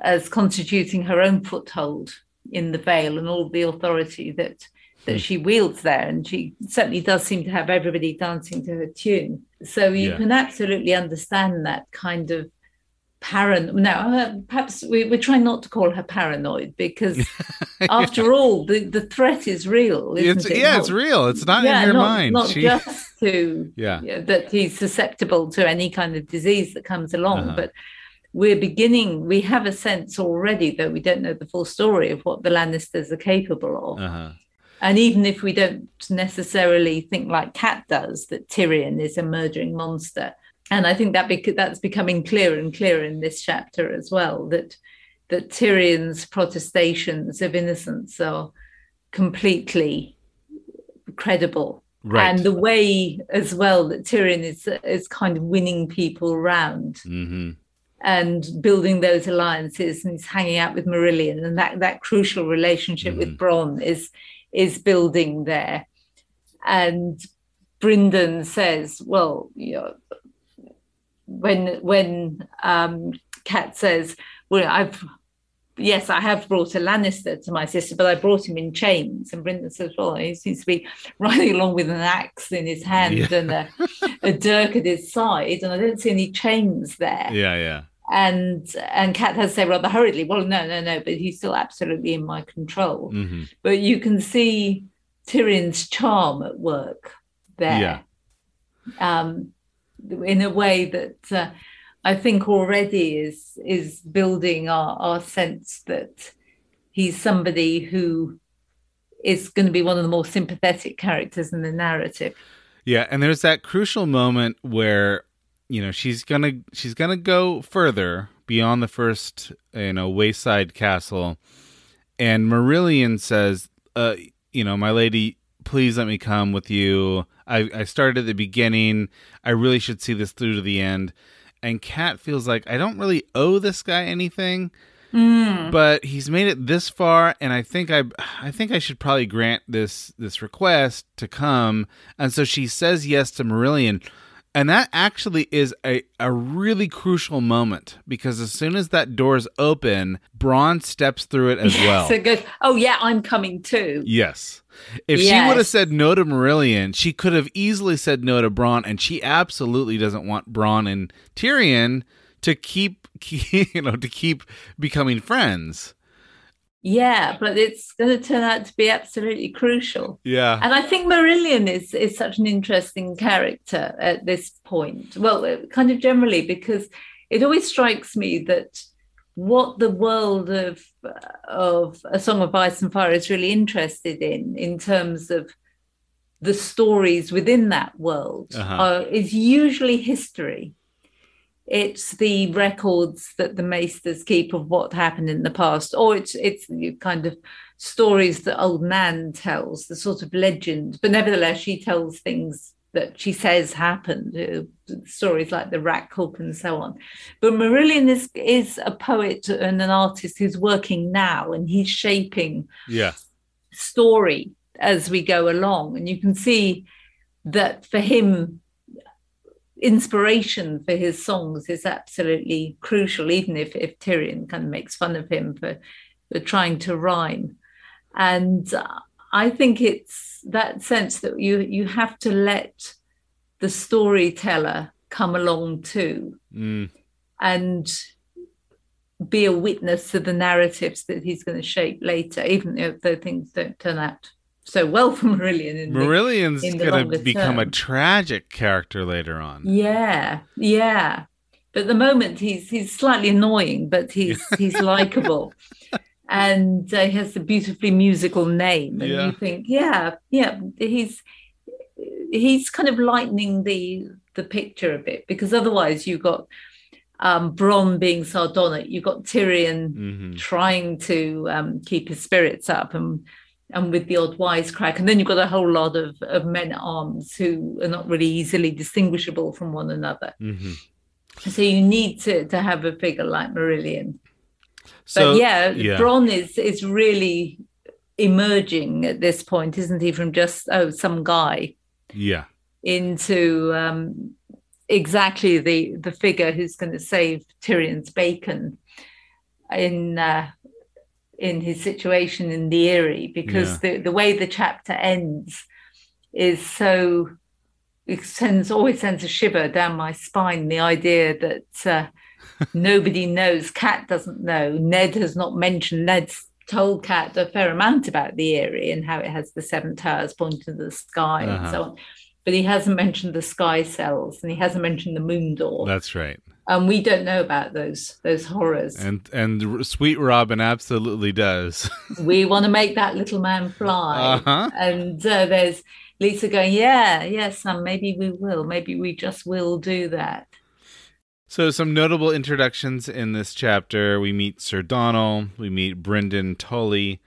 as constituting her own foothold in the Vale and all the authority that that mm. she wields there. And she certainly does seem to have everybody dancing to her tune. So you
yeah.
can absolutely understand that kind of paranoid. Now, uh, perhaps we, we're trying not to call her paranoid because, yeah. after all, the, the threat is real, isn't
it's,
it?
Yeah,
not,
it's real. It's not
yeah,
in your
not,
mind.
Not
she...
just to
yeah.
yeah. that he's susceptible to any kind of disease that comes along,
uh-huh.
but we're beginning. We have a sense already, though we don't know the full story of what the Lannisters are capable of.
Uh-huh.
And even if we don't necessarily think like Cat does, that Tyrion is a murdering monster, and I think that bec- that's becoming clearer and clearer in this chapter as well. That that Tyrion's protestations of innocence are completely credible,
right.
and the way as well that Tyrion is is kind of winning people around.
Mm-hmm.
And building those alliances, and he's hanging out with Marillion, and that that crucial relationship
mm-hmm.
with Bronn is is building there. And Brynden says, well, you know, when when um, Cat says, well, I've yes, I have brought a Lannister to my sister, but I brought him in chains. And Brynden says, well, he seems to be riding along with an axe in his hand yeah. and a, a dirk at his side, and I don't see any chains there.
Yeah, yeah.
And and Cat has to say rather hurriedly, well, no, no, no, but he's still absolutely in my control. Mm-hmm. But you can see Tyrion's charm at work there. Yeah. Um, in a way that uh, I think already is is building our, our sense that he's somebody who is going to be one of the more sympathetic characters in the narrative.
Yeah, and there's that crucial moment where you know she's gonna she's gonna go further beyond the first you know wayside castle, and Marillion says, uh, you know, my lady, please let me come with you. I, I started at the beginning. I really should see this through to the end. And Cat feels like I don't really owe this guy anything. Mm. But he's made it this far, and I think I, I think I should probably grant this this request to come. And so she says yes to Marillion, and that actually is a, a really crucial moment because as soon as that door's open, Bronn steps through it as well.
It goes, oh yeah, I'm coming too.
Yes. If yes. she would have said no to Marillion, she could have easily said no to Bronn, and she absolutely doesn't want Bronn and Tyrion to keep, you know, to keep becoming friends.
Yeah, but it's going to turn out to be absolutely crucial.
Yeah,
and I think Marillion is is such an interesting character at this point. Well, uh, kind of generally because it always strikes me that what the world of of a song of ice and fire is really interested in in terms of the stories within that world uh-huh. are, is usually history it's the records that the maesters keep of what happened in the past or it's it's kind of stories that old nan tells the sort of legend but nevertheless she tells things that she says happened, uh, stories like the rat cook and so on. But Marillion is is a poet and an artist who's working now, and he's shaping
yeah
story as we go along, and you can see that for him. Inspiration for his songs is absolutely crucial, even if, if Tyrion kind of makes fun of him for, for trying to rhyme. And I think it's that sense that you you have to let the storyteller come along too, mm. and be a witness to the narratives that he's going to shape later, even if the things don't turn out so well for Marillion.
Marillion's going to become term. a tragic character later on.
Yeah, yeah. But at the moment, he's he's slightly annoying, but he's he's likable and uh, he has a beautifully musical name and yeah. you think yeah yeah he's he's kind of lightening the the picture a bit because otherwise you've got um, Bronn being sardonic, you've got Tyrion mm-hmm. trying to um, keep his spirits up and and with the odd wisecrack, and then you've got a whole lot of, of men at arms who are not really easily distinguishable from one another. Mm-hmm. So you need to to have a figure like Marillion. So, but yeah, yeah, Bronn is is really emerging at this point, isn't he? From just oh, some guy.
Yeah.
Into um, exactly the the figure who's going to save Tyrion's bacon in uh, in his situation in the Eyrie, because yeah. the the way the chapter ends is so it sends always sends a shiver down my spine. The idea that uh, Nobody knows. Cat doesn't know. Ned has not mentioned. Ned's told Cat a fair amount about the Eyrie and how it has the seven towers pointing to the sky uh-huh. and so on. But he hasn't mentioned the sky cells and he hasn't mentioned the moon door.
That's right.
And we don't know about those those horrors.
And and Sweet Robin absolutely does.
we want to make that little man fly. Uh-huh. And uh, there's Lysa going, yeah, yes, yeah, maybe we will. Maybe we just will do that.
So, some notable introductions in this chapter we meet Sir Donnel, we meet Brynden Tully,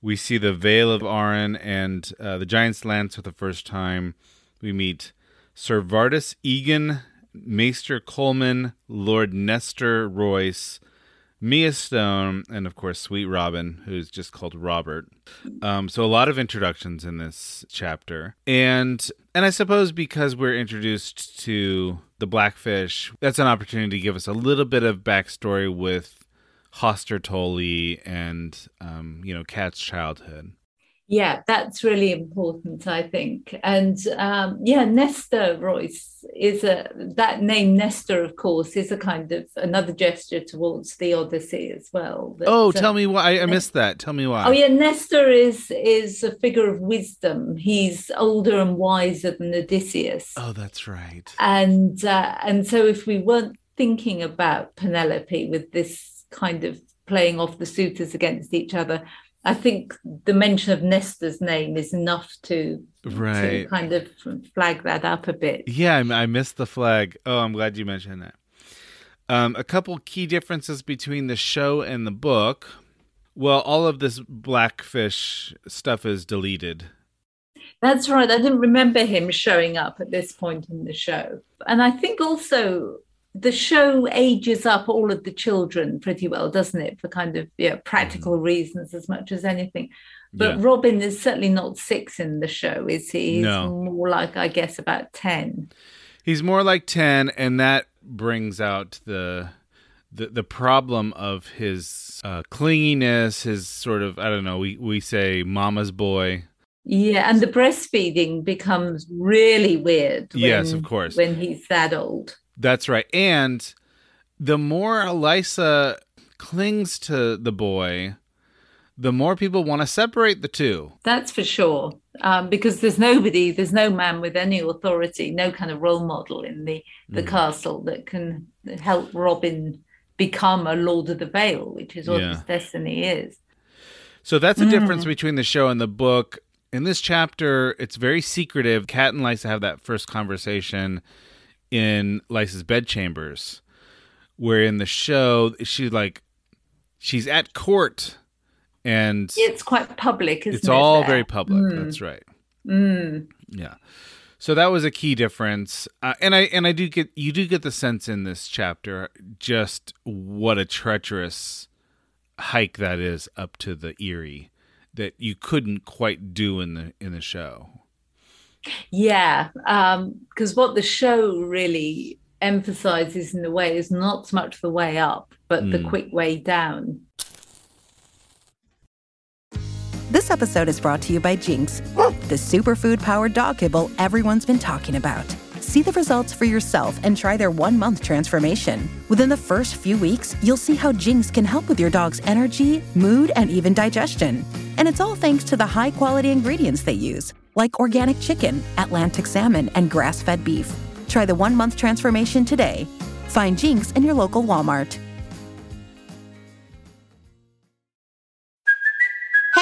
we see the Vale of Arryn and uh, the Giant's Lance for the first time. We meet Sir Vardis Egen, Maester Colemon, Lord Nestor Royce, Mya Stone, and of course, Sweet Robin, who's just called Robert. Um, so a lot of introductions in this chapter, and and I suppose because we're introduced to the Blackfish, that's an opportunity to give us a little bit of backstory with Hoster Tully and um, you know Cat's childhood.
Yeah, that's really important, I think. And um, yeah, Nestor Royce is a that name Nestor, of course, is a kind of another gesture towards the Odyssey as well.
That, oh, tell uh, me why I missed that. Tell me why.
Oh yeah, Nestor is is a figure of wisdom. He's older and wiser than Odysseus.
Oh, that's right.
And uh, and so if we weren't thinking about Penelope with this kind of playing off the suitors against each other I think the mention of Nestor's name is enough to, right. to kind of flag that up a bit.
Yeah, I, I missed the flag. Oh, I'm glad you mentioned that. Um, a couple key differences between the show and the book. Well, all of this blackfish stuff is deleted.
That's right. I didn't remember him showing up at this point in the show. And I think also the show ages up all of the children pretty well, doesn't it? For kind of yeah, practical mm. reasons as much as anything. But yeah. Robin is certainly not six in the show, is he? He's no. more like, I guess, about 10.
He's more like 10, and that brings out the the, the problem of his uh, clinginess, his sort of, I don't know, we, we say mama's boy.
Yeah, and the breastfeeding becomes really weird.
When, yes, of course.
When he's that old.
That's right. And the more Lysa clings to the boy, the more people want to separate the two.
That's for sure. Um, because there's nobody, there's no man with any authority, no kind of role model in the, the mm. castle that can help Robin become a Lord of the Vale, which is what yeah. his destiny is.
So that's the mm. difference between the show and the book. In this chapter, it's very secretive. Kat and Lysa have that first conversation in Lysa's bedchambers, where in the show she's like she's at court and
it's quite public.
it's all very public. Mm. That's right.
Mm.
Yeah. So that was a key difference, uh, and I and I do get you do get the sense in this chapter just what a treacherous hike that is up to the Eyrie that you couldn't quite do in the in the show.
Yeah, because um, what the show really emphasizes in a way is not so much the way up, but mm. the hmm. quick way down.
This episode is brought to you by Jinx, the superfood powered dog kibble everyone's been talking about. See the results for yourself and try their one month transformation. Within the first few weeks, you'll see how Jinx can help with your dog's energy, mood, and even digestion. And it's all thanks to the high quality ingredients they use like organic chicken, Atlantic salmon, and grass fed beef. Try the one month transformation today. Find Jinx in your local Walmart.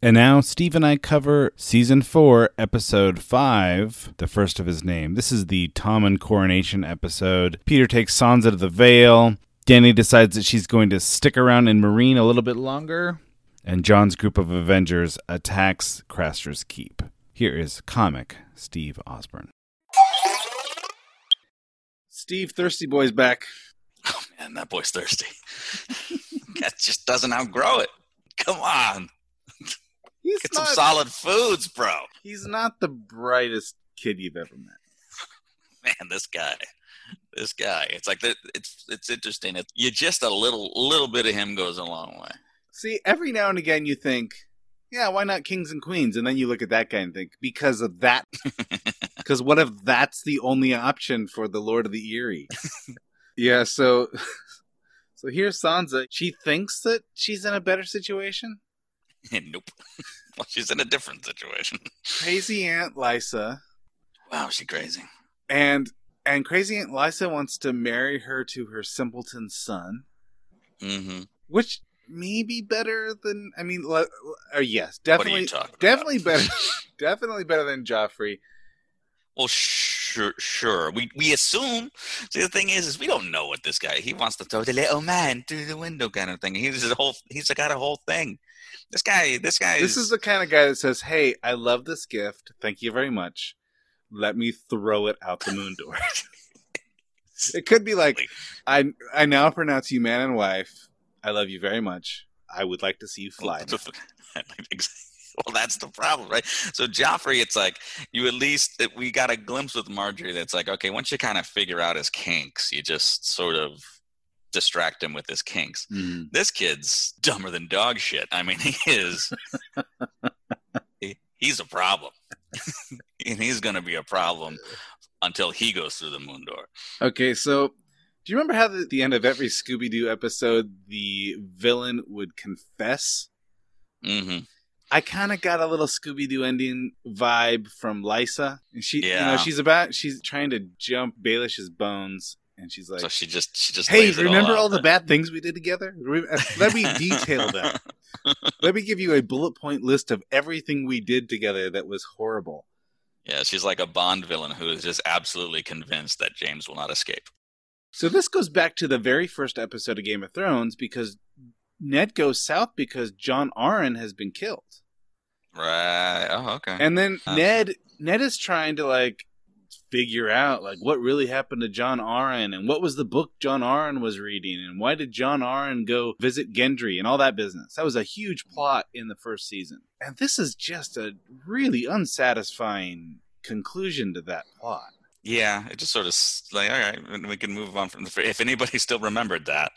And now Steve and I cover season four, episode five, the first of his name. This is the Tommen coronation episode. Petyr takes Sansa to the Vale. Dany decides that she's going to stick around in Meereen a little bit longer. And Jon's group of Avengers attacks Craster's Keep. Here is comic Steve Osborne. Steve, Thirsty Boy's back.
Oh man, that boy's thirsty. that just doesn't outgrow it. Come on. He's Get not, some solid foods, bro.
He's not the brightest kid you've ever met.
Man, this guy, this guy. It's like the, it's it's interesting. It, you just a little little bit of him goes a long way.
See, every now and again you think, yeah, why not kings and queens? And then you look at that guy and think, because of that. Because what if that's the only option for the Lord of the Eyrie? yeah, so so here's Sansa. She thinks that she's in a better situation.
nope. well, she's in a different situation.
Crazy Aunt Lysa.
Wow, she crazy.
And and Crazy Aunt Lysa wants to marry her to her simpleton son.
Mm-hmm.
Which maybe better than I mean, le- uh, yes, definitely,
talking about?
definitely better, definitely better than Joffrey.
Well, sure, sure. We we assume. See, the thing is, is we don't know what this guy. He wants to throw the little man through the window, kind of thing. He's a whole. He's got a whole thing. This guy. This guy.
This is the kind of guy that says, "Hey, I love this gift. Thank you very much. Let me throw it out the moon door." it could be like, "I I now pronounce you man and wife. I love you very much. I would like to see you fly."
Well, that's the problem, right? So Joffrey, it's like you at least we got a glimpse with Margaery. That's like okay, once you kind of figure out his kinks, you just sort of distract him with his kinks.
Mhm.
This kid's dumber than dog shit. I mean, he is. he, he's a problem, and he's going to be a problem until he goes through the moon door.
Okay, so do you remember how at the end of every Scooby Doo episode the villain would confess?
hmm
I kind of got a little Scooby Doo ending vibe from Lysa. And she, you know,
Yeah.
she's about, she's trying to jump Baelish's bones, and she's like,
so she just she just
"Hey, remember
all,
all, the bad things we did together? Uh, Let me detail them. Let me give you a bullet point list of everything we did together that was horrible."
Yeah, she's like a Bond villain who is just absolutely convinced that James will not escape.
So this goes back to the very first episode of Game of Thrones because Ned goes south because Jon Arryn has been killed.
Right. Oh, okay.
And then. Ned Ned is trying to like figure out like what really happened to Jon Arryn and what was the book Jon Arryn was reading and why did Jon Arryn go visit Gendry and all that business. That was a huge plot in the first season. And this is just a really unsatisfying conclusion to that plot.
yeah, it just sort of like all right, we can move on from the. If anybody still remembered that,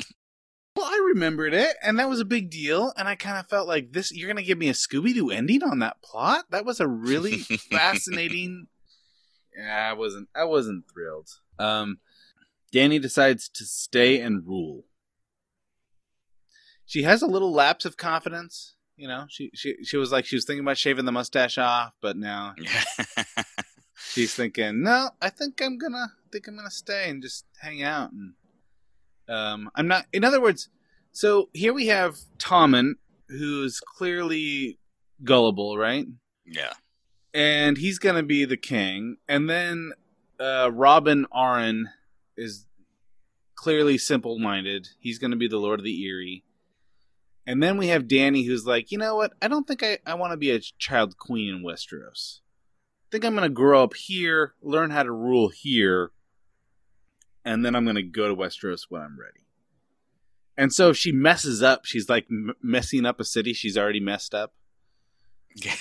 Well, I remembered it, and that was a big deal. And I kind of felt like this. You're going to give me a Scooby Doo ending on that plot? That was a really fascinating. Yeah, I wasn't. I wasn't thrilled. Um, Dany decides to stay and rule. She has a little lapse of confidence. You know, she she she was like she was thinking about shaving the mustache off, but now she's thinking, no, I think I'm gonna I think I'm gonna stay and just hang out and um I'm not in other words, so here we have Tommen, who's clearly gullible, right?
yeah,
And he's gonna be the king, and then uh Robin Arryn is clearly simple minded. He's gonna be the Lord of the Eyrie. And then we have Dany who's like, you know what, I don't think I, I want to be a child queen in Westeros I think I'm going to grow up here, learn how to rule here, and then I'm going to go to Westeros when I'm ready. And so if she messes up, she's like m- messing up a city she's already messed up.
yeah.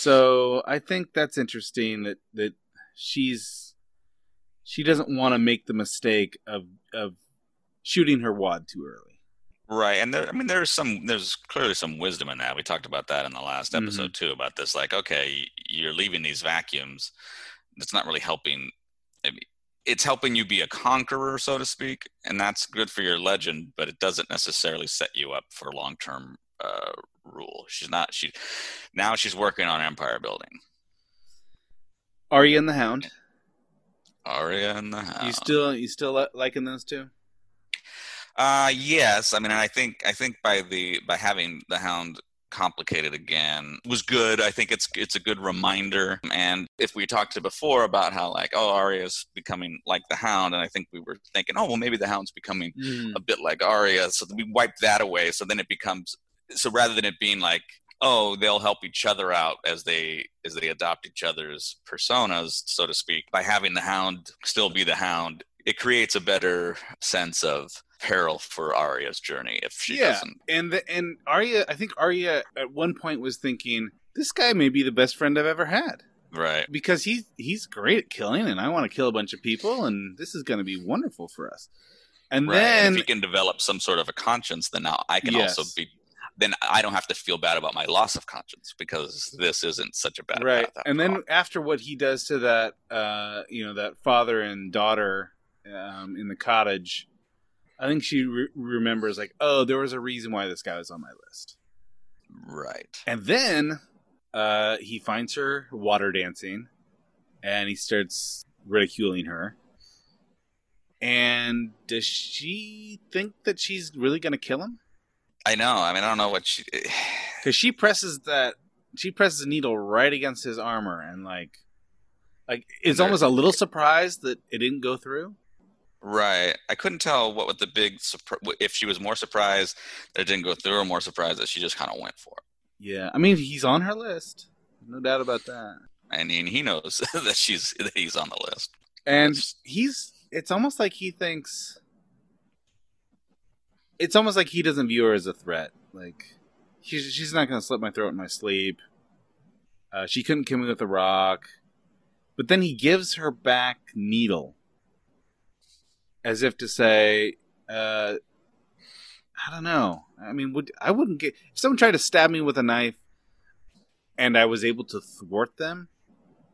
So I think that's interesting that that she's she doesn't want to make the mistake of of shooting her wad too early.
Right, and there, I mean, there's some, there's clearly some wisdom in that. We talked about that in the last
Mhm.
episode too, about this. Like, okay, you're leaving these vacuums. It's not really helping. It's helping you be a conqueror, so to speak, and that's good for your legend. But it doesn't necessarily set you up for long-term uh, rule. She's not. She now she's working on empire building.
Arya and the Hound.
Arya and the Hound.
You still you still li- liking those two?
Uh yes, I mean I think I think by the by having the hound complicated again was good. I think it's it's a good reminder. And if we talked to before about how like oh Arya's becoming like the hound, and I think we were thinking oh well maybe the hound's becoming a bit like Arya, so we wipe that away. So then it becomes so rather than it being like oh they'll help each other out as they as they adopt each other's personas, so to speak. By having the hound still be the hound, it creates a better sense of peril for Arya's journey if she
yeah,
doesn't.
and the, and Arya, I think Arya at one point was thinking, this guy may be the best friend I've ever had
Right.
because he's he's great at killing, and I want to kill a bunch of people, and this is going to be wonderful for us. And
right.
then
and if he can develop some sort of a conscience, then now I can
Yes.
also be. Then I don't have to feel bad about my loss of conscience because this isn't such a bad
right, and then
all.
after what he does to that, uh, you know, that father and daughter um, in the cottage, I think she re- remembers like, oh, there was a reason why this guy was on my list.
right.
And then uh, he finds her water dancing and he starts ridiculing her. And does she think that she's really going to kill him?
I know. I mean, I don't know what she. Eh.
because she presses that she presses the needle right against his armor and like like it's
There-
almost a little surprised that it didn't go through
Right. I couldn't tell what, what the big surpri- if she was more surprised that it didn't go through, or more surprised that she just kind of went for it.
yeah i mean he's on her list no doubt about that
I mean, he knows that she's that he's on the list.
and
It's-
he's it's almost like he thinks it's almost like he doesn't view her as a threat like she's, she's not going to slit my throat in my sleep uh, she couldn't kill me with a rock but then he gives her back needle as if to say uh, i don't know i mean would i wouldn't get if someone tried to stab me with a knife and i was able to thwart them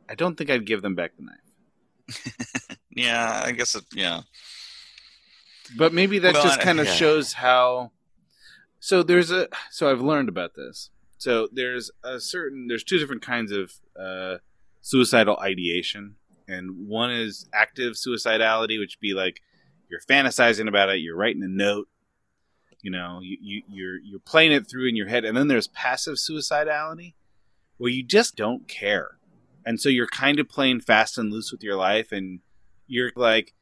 i don't think i'd give them back the knife
Yeah, I guess it. Yeah.
But maybe that
Well,
just kind of
yeah.
shows how. So there's a. So I've learned about this. So there's a certain. There's two different kinds of uh, suicidal ideation, and one is active suicidality, which be like you're fantasizing about it, you're writing a note, you know, you, you you're you're playing it through in your head, and then there's passive suicidality, where you just don't care, and so you're kind of playing fast and loose with your life, and you're like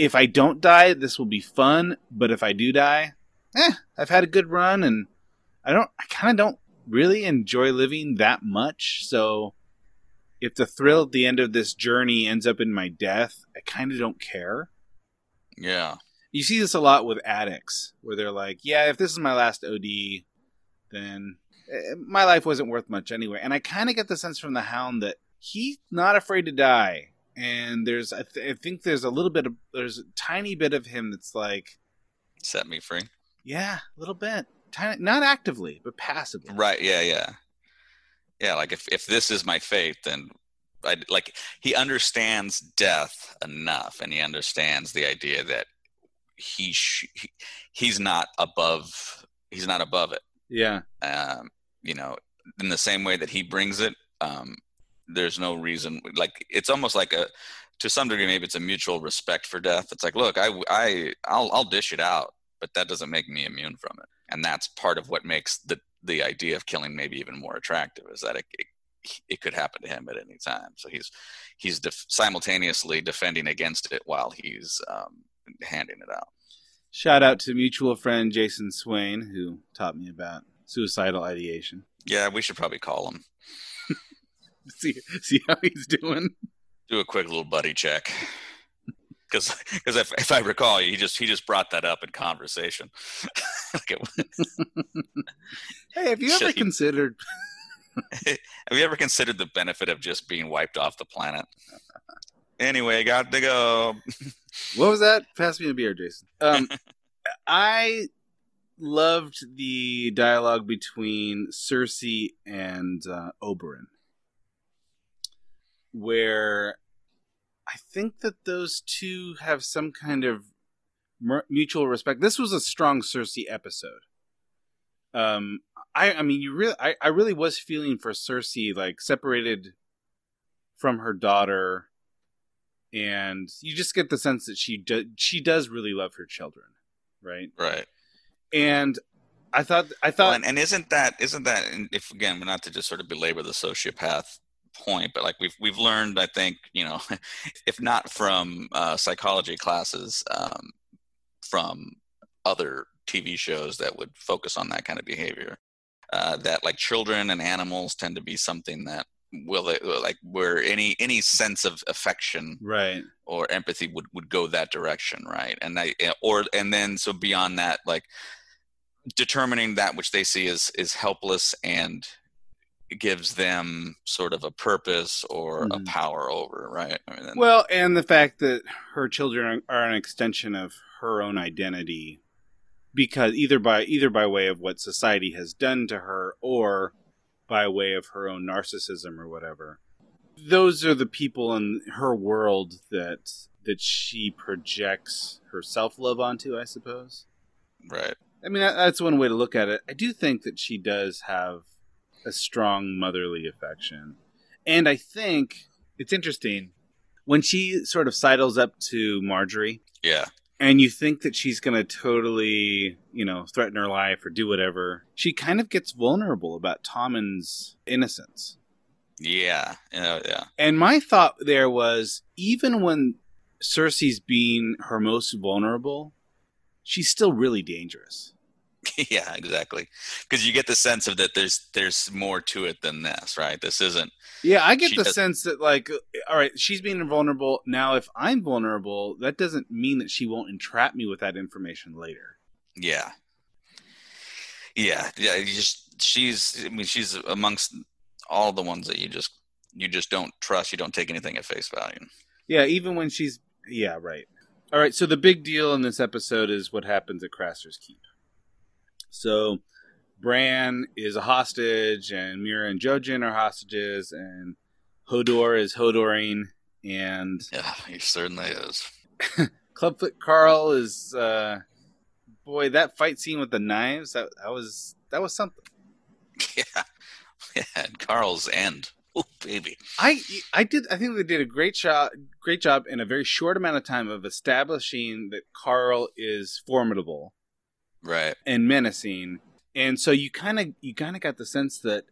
if I don't die, this will be fun. But if I do die, eh, I've had a good run, and I don't. I kind of don't really enjoy living that much. So, if the thrill at the end of this journey ends up in my death, I kind of don't care.
Yeah.
You see this a lot with addicts, where they're like, "Yeah, if this is my last OD, then eh, my life wasn't worth much anyway." And I kind of get the sense from the Hound that he's not afraid to die. And there's, I, th- I think there's a little bit of, there's a tiny bit of him that's like,
Set me free.
yeah, a little bit, tiny, not actively, but passively.
Right. Yeah. Yeah. Yeah. Like if if this is my fate, then I like he understands death enough, and he understands the idea that he, sh- he he's not above he's not above it.
Yeah,
um, you know, in the same way that he brings it, um, there's no reason. Like it's almost like a, to some degree, maybe it's a mutual respect for death. It's like, look, I, I, I'll, I'll dish it out, but that doesn't make me immune from it. And that's part of what makes the the idea of killing maybe even more attractive is that it, it, it could happen to him at any time. So he's he's def- simultaneously defending against it while he's um, handing it out.
Shout out to mutual friend Jason Swain who taught me about suicidal ideation.
Yeah, we should probably call him.
See, see how he's doing.
do a quick little buddy check because because if, if I recall, he just he just brought that up in conversation. Like
Hey, have you ever
Shit.
considered?
have you ever considered the benefit of just being wiped off the planet? Anyway, got to go.
What was that? Pass me a beer, Jason. Um, I loved the dialogue between Cersei and uh, Oberyn, where I think that those two have some kind of mutual respect. This was a strong Cersei episode. Um, I, I mean, you really, I, I really was feeling for Cersei, like separated from her daughter, and you just get the sense that she do, she does really love her children, right?
Right.
And I thought, I
Well,
thought,
and, and isn't that isn't that if again we're not to just sort of belabor the sociopath point, but like we've we've learned, I think you know, if not from uh, psychology classes, um, from other TV shows that would focus on that kind of behavior, uh, that like children and animals tend to be something that will like where any any sense of affection
right,
or empathy would would go that direction right? And i or and then so beyond that like determining that which they see as is helpless and gives them sort of a purpose or
Mhm.
a power over right I mean,
Well, and the fact that her children are an extension of her own identity, because either by either by way of what society has done to her, or by way of her own narcissism or whatever. Those are the people in her world that that she projects her self love onto. I suppose.
right
I mean, that- that's one way to look at it. I do think that she does have a strong motherly affection. And I think it's interesting when she sort of sidles up to Margaery
yeah
and you think that she's going to totally, you know, threaten her life or do whatever, she kind of gets vulnerable about Tommen's innocence.
Yeah, yeah, uh, yeah.
And my thought there was even when Cersei's being her most vulnerable, she's still really dangerous.
yeah, exactly. Because you get the sense of that there's there's more to it than this, right? This isn't.
Yeah, I get the
does-
sense that like, uh, all right, she's being vulnerable now. If I'm vulnerable, that doesn't mean that she won't entrap me with that information later.
Yeah. Yeah, yeah. You just she's. I mean, she's amongst all the ones that you just you just don't trust. You don't take anything at face value.
Yeah, even when she's yeah, right. All right, so the big deal in this episode is what happens at Craster's Keep. So Bran is a hostage and Meera and Jojen are hostages and Hodor is Hodoring and
Yeah, he certainly is.
Clubfoot Karl is uh boy, that fight scene with the knives, that, that was that was something.
Yeah, yeah. And Karl's end. Oh, baby.
I I did I think they did a great job great job in a very short amount of time of establishing that Karl is formidable
Right.
and menacing. And so you kind of you kind of got the sense that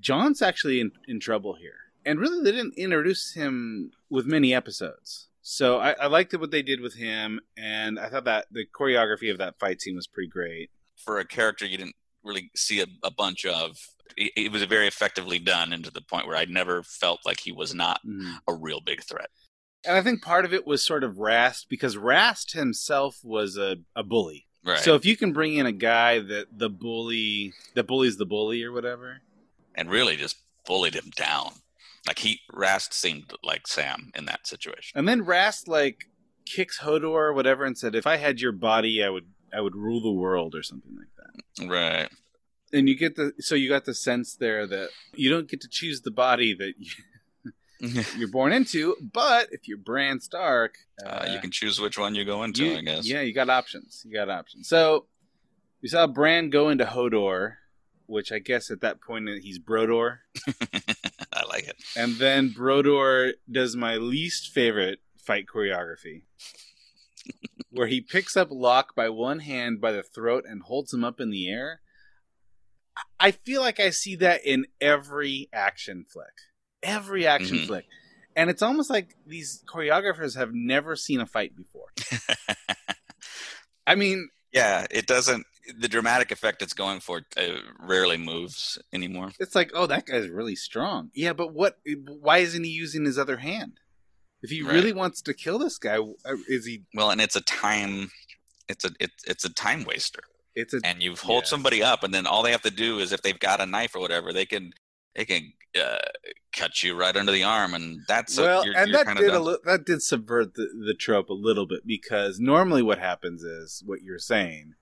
Jon's actually in, in trouble here. And really, they didn't introduce him with many episodes. So I, I liked what they did with him, and I thought that the choreography of that fight scene was pretty great.
For a character you didn't really see a, a bunch of, it, it was very effectively done, and to the point where I never felt like he was not mm-hmm. a real big threat.
And I think part of it was sort of Rast because Rast himself was a, a bully.
Right.
So if you can bring in a guy that the bully that bullies the bully or whatever,
and really just bullied him down. Like he Rast seemed like Sam in that situation.
And then Rast like kicks Hodor or whatever and said, "If I had your body, I would I would rule the world" or something like that.
Right.
And you get the so you got the sense there that you don't get to choose the body that you, you're born into, but if you're Bran Stark,
Uh, you can choose which one you go into,
you-
I guess.
Yeah, you got options. You got options. So we saw Bran go into Hodor, which I guess at that point he's Brodor.
I like it.
And then Brodor does my least favorite fight choreography, where he picks up Locke by one hand by the throat and holds him up in the air. I feel like I see that in every action flick, every action
Mhm.
flick, and it's almost like these choreographers have never seen a fight before. I mean,
yeah, it doesn't. The dramatic effect it's going for uh, rarely moves anymore.
it's like, oh, that guy's really strong. Yeah, but what? Why isn't he using his other hand? If he
Right.
really wants to kill this guy, uh, is he?
Well, and it's a time. It's a it's it's a time waster,
It's a
and you hold
Yeah.
somebody up, and then all they have to do is if they've got a knife or whatever, they can they can uh, cut you right under the arm, and that's
well,
a, you're,
and
you're
that did a li- that did subvert the, the trope a little bit because normally what happens is what you're saying,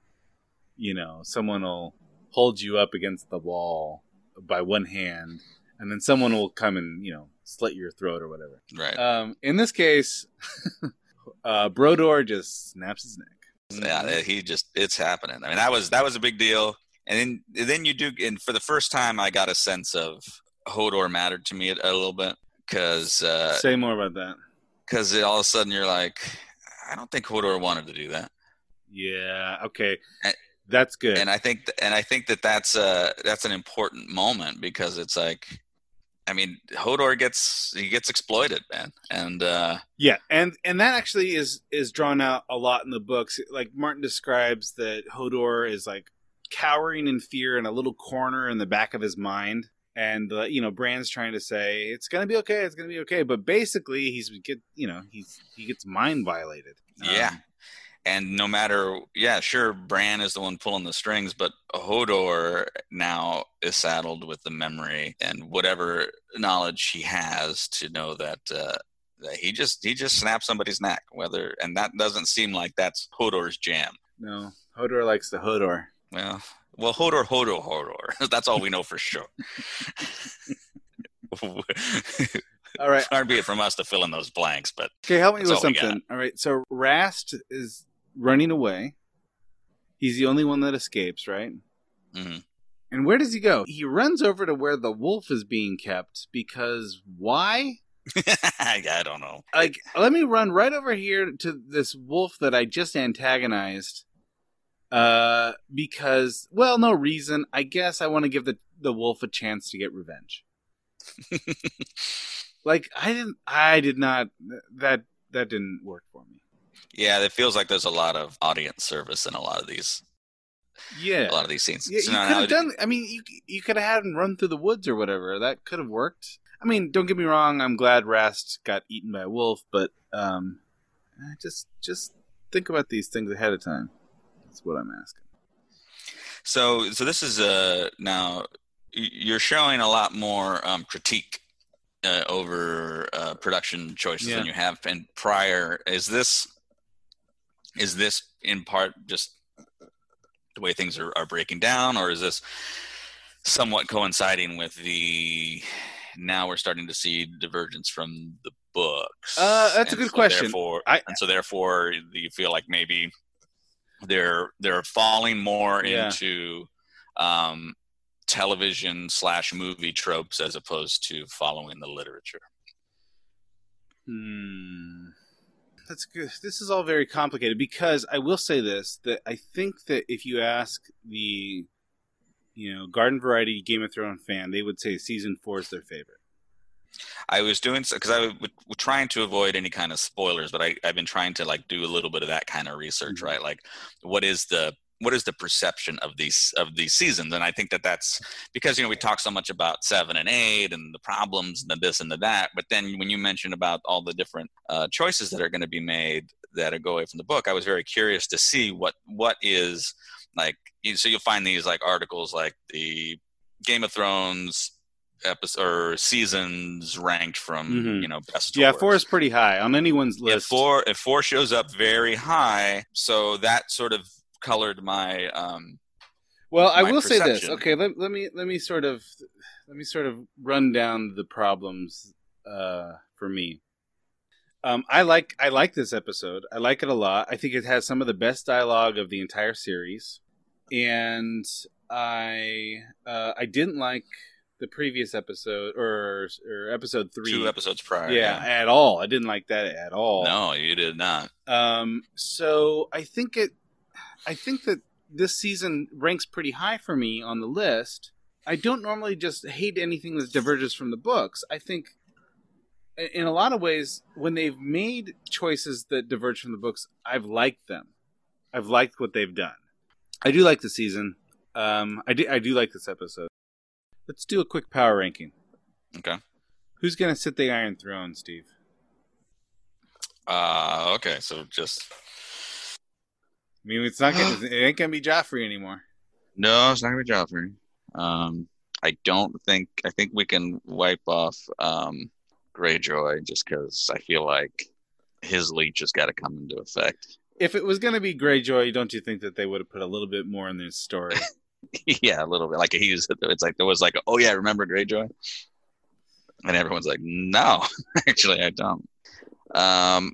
you know, someone will hold you up against the wall by one hand, and then someone will come and you know slit your throat or whatever.
right.
Um, in this case, uh, Brodor just snaps his neck.
Yeah, he just it's happening. I mean, that was that was a big deal. And then then you do, and for the first time, I got a sense of Hodor mattered to me a, a little bit because uh,
Say more about that.
because all of a sudden you're like, I don't think Hodor wanted to do that,
Yeah. Okay.
And-
That's good.
and I think and I think that that's uh that's an important moment because it's like, I mean, Hodor gets he gets exploited, man, and uh,
Yeah, and and that actually is is drawn out a lot in the books. Like Martin describes that Hodor is like cowering in fear in a little corner in the back of his mind, and uh, you know Bran's trying to say it's gonna be okay, it's gonna be okay, but basically he's get you know he's he gets mind violated.
Yeah.
Um,
and no matter yeah sure bran is the one pulling the strings but hodor now is saddled with the memory and whatever knowledge he has to know that uh that he just he just snaps somebody's neck whether and that doesn't seem like that's hodor's jam
no, Hodor likes the Hodor.
Well well hodor hodor hodor that's all we know for sure
All right,
far be it from us to fill in those blanks but
Okay, help me with something. All right, so Rast is running away. He's the only one that escapes, right?
mhm.
And where does he go? He runs over to where the wolf is being kept because why?
I don't know.
Like, let me run right over here to this wolf that I just antagonized. Uh, because, well, no reason. I guess I want to give the the wolf a chance to get revenge. like, I didn't. I did not. That that didn't work for me.
Yeah, it feels like there's a lot of audience service in a lot of these.
Yeah,
a lot of these scenes.
Yeah,
So
you could have done. I mean, you you could have had him run through the woods or whatever. That could have worked. I mean, don't get me wrong. I'm glad Rast got eaten by a wolf, but um, just just think about these things ahead of time. That's what I'm asking.
So, so this is uh, now you're showing a lot more um, critique uh, over uh, production choices
Yeah.
than you have and prior. Is this is this in part just the way things are, are breaking down, or is this somewhat coinciding with the now we're starting to see divergence from the books?
Uh, that's a good
so
question.
Therefore,
I-
and so therefore you feel like maybe they're they're falling more
Yeah.
into um, television slash movie tropes as opposed to following the literature.
Hmm. That's good. This is all very complicated because I will say this that I think that if you ask the you know garden variety Game of Thrones fan, they would say season four is their favorite.
I was doing so because I was trying to avoid any kind of spoilers, but I, I've been trying to like do a little bit of that kind of research,
Mhm.
right? Like, what is the what is the perception of these of these seasons? And I think that that's because you know we talk so much about seven and eight and the problems and the this and the that, but then when you mention about all the different uh, choices that are going to be made that are go away from the book, I was very curious to see what what is like. So you'll find these like articles like the Game of Thrones episode or seasons ranked from
Mhm.
you know best. to
Yeah, four is pretty high on anyone's
If
list.
four if four shows up very high, so that sort of colored my um
Well, I
my
will say this. Okay, let, let me let me sort of let me sort of run down the problems uh, for me. Um, I like I like this episode. I like it a lot. I think it has some of the best dialogue of the entire series, and I uh, I didn't like the previous episode or or episode three.
two episodes prior.
yeah, at all. I didn't like that at all.
No, you did not.
Um, so I think it, I think that this season ranks pretty high for me on the list. I don't normally just hate anything that diverges from the books. I think, in a lot of ways, when they've made choices that diverge from the books, I've liked them. I've liked what they've done. I do like the season. Um, I do. I do like this episode. Let's do a quick power ranking.
Okay.
Who's gonna sit the Iron Throne, Steve?
Uh okay, so just
I mean, it's not gonna. it ain't gonna be Joffrey anymore.
no, it's not gonna be Joffrey. Um I don't think I think we can wipe off um Greyjoy just because I feel like his leech has got to come into effect.
if it was going to be Greyjoy, don't you think that they would have put a little bit more in this story?
yeah, a little bit. Like he was, it's like there was like, oh yeah, remember Greyjoy? And everyone's like, no, actually, I don't. Um,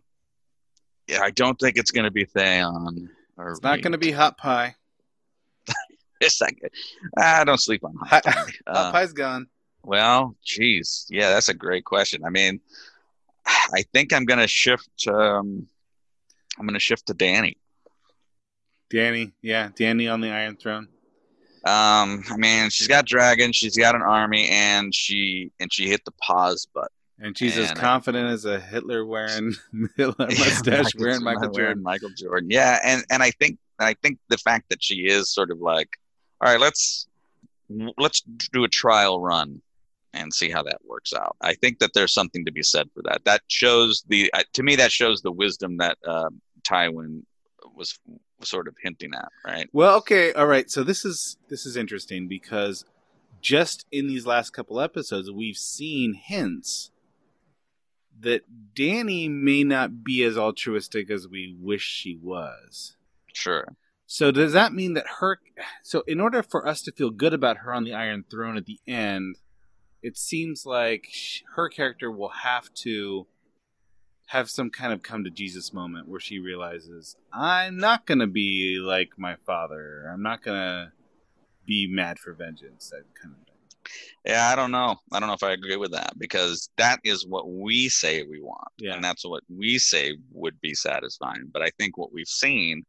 yeah, I don't think it's gonna be Theon. Or
It's not going to be Hot Pie.
It's not good. Ah, don't sleep on
Hot,
Pie.
Hot
Uh,
Pie's gone.
well, geez, yeah, that's a great question. I mean, I think I'm gonna shift. Um, I'm gonna shift to Dany.
Dany, yeah, Dany on the Iron Throne.
Um, I mean, she's got dragons, she's got an army, and she and she hit the pause button.
And she's as
And I-
confident as a Hitler wearing mustache wearing Michael Jordan.
Michael Jordan. Yeah, and and I think I think the fact that she is sort of like, all right, let's let's do a trial run and see how that works out. I think that there's something to be said for that. That shows the uh, to me that shows the wisdom that um, Tywin was sort of hinting at, right?
Well, okay, all right. So this is this is interesting because just in these last couple episodes, we've seen hints that Dany may not be as altruistic as we wish she was.
Sure.
So does that mean that her? So in order for us to feel good about her on the Iron Throne at the end, it seems like sh- her character will have to have some kind of come to Jesus moment where she realizes I'm not gonna be like my father. I'm not gonna be mad for vengeance. That kind of thing.
Yeah, I don't know. I don't know if I agree with that because that is what we say we want.
Yeah.
And that's what we say would be satisfying. But I think what we've seen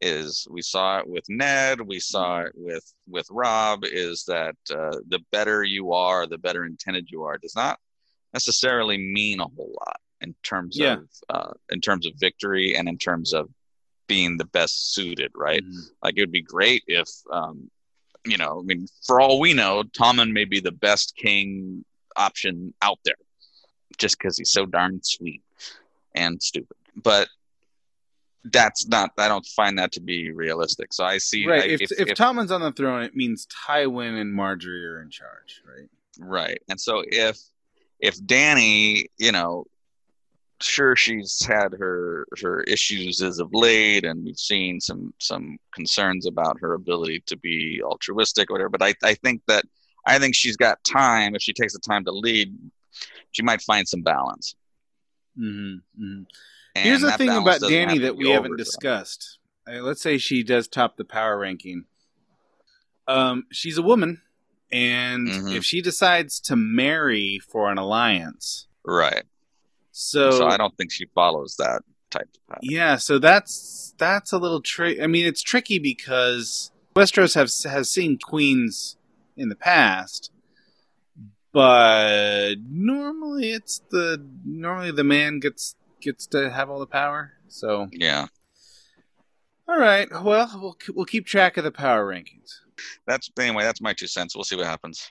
is we saw it with Ned, we saw it with with Robb. is that uh, the better you are, the better intended you are does not necessarily mean a whole lot in terms
Yeah.
of uh, in terms of victory and in terms of being the best suited, right?
Mhm.
Like it would be great if, um, you know, I mean, for all we know, Tommen may be the best king option out there, just because he's so darn sweet and stupid. But that's not. I don't find that to be realistic. So I see.
Right.
I,
if, if, Tommen's on the throne, it means Tywin and Margaery are in charge, right?
Right. And so if if Dany, you know, sure she's had her her issues as of late and we've seen some some concerns about her ability to be altruistic or whatever, but I, I think that I think she's got time if she takes the time to lead, she might find some balance.
Mm-hmm.
And
Here's the thing about
Dany
that we haven't discussed. Uh, let's say she does top the power ranking. Um, she's a woman, and
Mhm.
if she decides to marry for an alliance,
Right.
So,
So, I don't think she follows that type of path.
yeah, so that's that's a little tricky. I mean, it's tricky because Westeros have has seen queens in the past, but normally it's the normally the man gets gets to have all the power. So
Yeah.
All right. Well, we'll we'll keep track of the power rankings.
That's anyway, that's my two cents. We'll see what happens.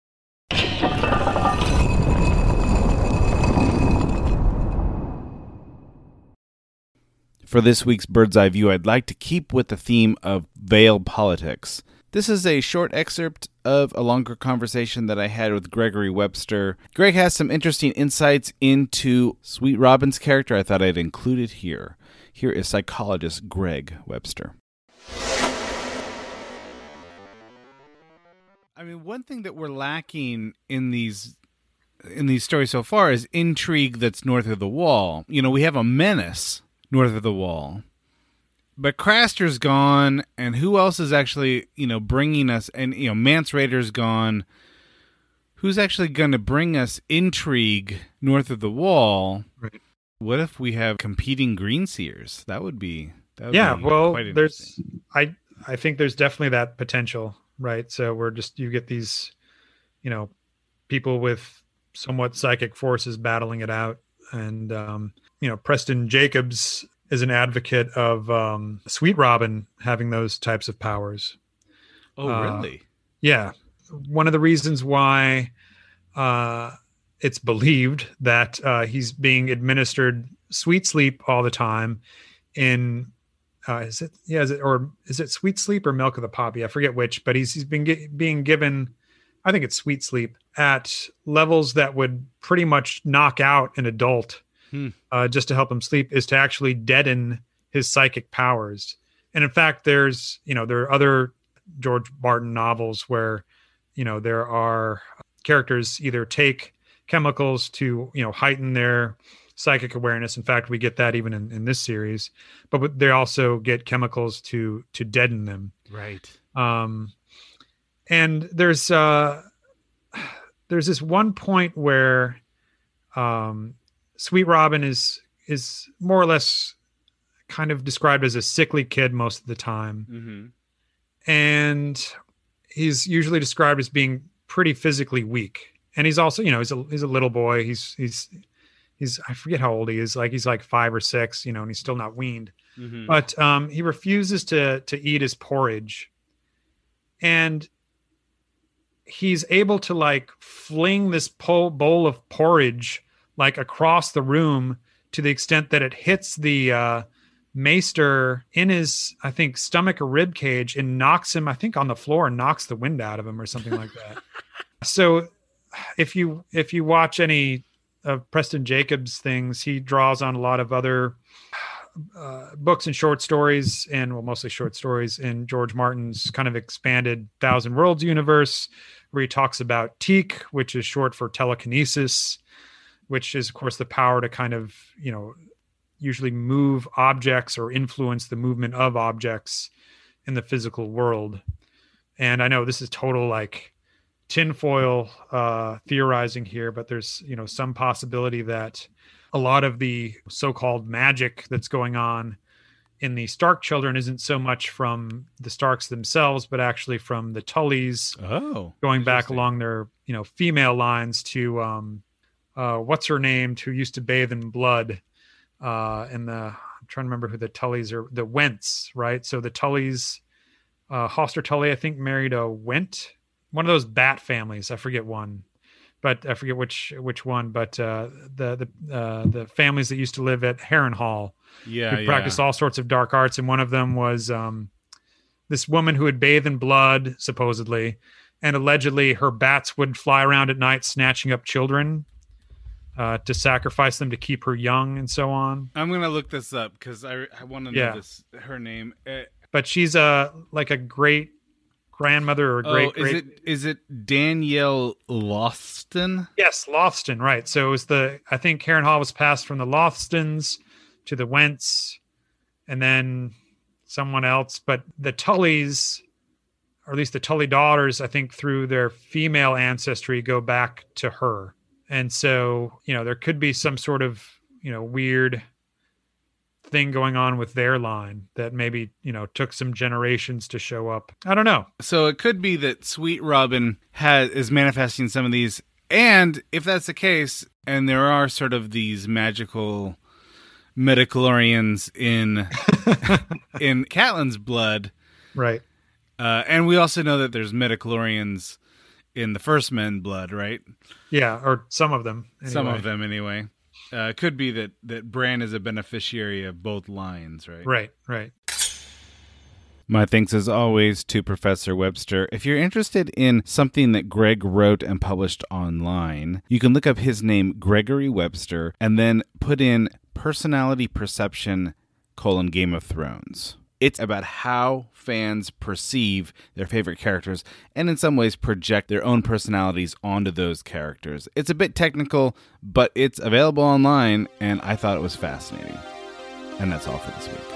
For this week's Bird's Eye View, I'd like to keep with the theme of Vale politics. This is a short excerpt of a longer conversation that I had with Gregory Webster. Greg has some interesting insights into Sweet Robin's character I thought I'd include it here. Here is psychologist Greg Webster. I mean, one thing that we're lacking in these in these stories so far is intrigue that's north of the wall. You know, we have a menace north of the wall. But Craster's gone, and who else is actually, you know, bringing us? And you know, Mance Rayder's gone. Who's actually going to bring us intrigue north of the wall?
Right.
What if we have competing greenseers? That would be. That would
yeah
be
well there's i i think there's definitely that potential right so we're just you get these you know people with somewhat psychic forces battling it out and um you know preston jacobs is an advocate of um sweet robin having those types of powers.
Oh,
uh,
really?
yeah. One of the reasons why uh it's believed that uh he's being administered sweet sleep all the time in uh is it yeah is it or is it sweet sleep or milk of the poppy? I forget which but he's he's been gi- being given i think it's sweet sleep at levels that would pretty much knock out an adult
Hmm.
uh, just to help him sleep is to actually deaden his psychic powers and in fact there's you know there are other george martin novels where you know there are characters either take chemicals to you know heighten their psychic awareness in fact we get that even in, in this series but but they also get chemicals to to deaden them
Right.
um and there's uh there's this one point where um sweet robin is is more or less kind of described as a sickly kid most of the time.
Mm-hmm.
and he's usually described as being pretty physically weak. And he's also you know he's a he's a little boy. He's he's he's i forget how old he is. Like he's like five or six you know and he's still not weaned.
Mm-hmm.
but um he refuses to to eat his porridge. And he's able to like fling this po- bowl of porridge like across the room to the extent that it hits the uh Maester in his, I think, stomach or rib cage and knocks him, I think, on the floor and knocks the wind out of him or something like that. So if you if you watch any of Preston Jacobs things, he draws on a lot of other uh, books and short stories, and well, mostly short stories in George Martin's kind of expanded Thousand Worlds universe, where he talks about teak, which is short for telekinesis, which is, of course, the power to kind of, you know, usually move objects or influence the movement of objects in the physical world. And I know this is total like tinfoil uh, theorizing here, but there's, you know, some possibility that a lot of the so-called magic that's going on in the Stark children isn't so much from the Starks themselves, but actually from the Tullys.
Oh,
going back along their you know female lines to um, uh, what's her name, who used to bathe in blood. Uh, and the I'm trying to remember who the Tullys are. The Whents, right? So the Tullys, uh, Hoster Tully, I think married a Whent, one of those bat families. I forget one but I forget which which one. But uh, the the uh, the families that used to live at Harrenhal,
yeah,
who
yeah.
practiced all sorts of dark arts, and one of them was um, this woman who would bathe in blood, supposedly, and allegedly her bats would fly around at night snatching up children. Uh, to sacrifice them to keep her young and so on.
I'm gonna look this up because I I want to know
Yeah.
this her name. Uh,
But she's a like a great grandmother or great
oh, is
great
it is it Danelle Lothston?
Yes, Lothston, right. So it was the I think Harrenhal was passed from the Lothstons to the Whents and then someone else. But the Tullys, or at least the Tully daughters, I think through their female ancestry go back to her. And so, you know, there could be some sort of, you know, weird thing going on with their line that maybe, you know, took some generations to show up. I don't know.
So it could be that Sweet Robin has is manifesting some of these, and if that's the case, and there are sort of these magical midichlorians in in Catelyn's blood,
Right.
uh, and we also know that there's midichlorians in the First Men blood, right?
Yeah, or some of them.
Some of them, anyway. Uh, it could be that that Bran is a beneficiary of both lines, right?
Right, right.
My thanks as always to Professor Webster. If you're interested in something that Greg wrote and published online, you can look up his name, Gregory Webster, and then put in personality perception colon Game of Thrones. It's about how fans perceive their favorite characters and in some ways project their own personalities onto those characters. It's a bit technical, but it's available online and I thought it was fascinating. And that's all for this week.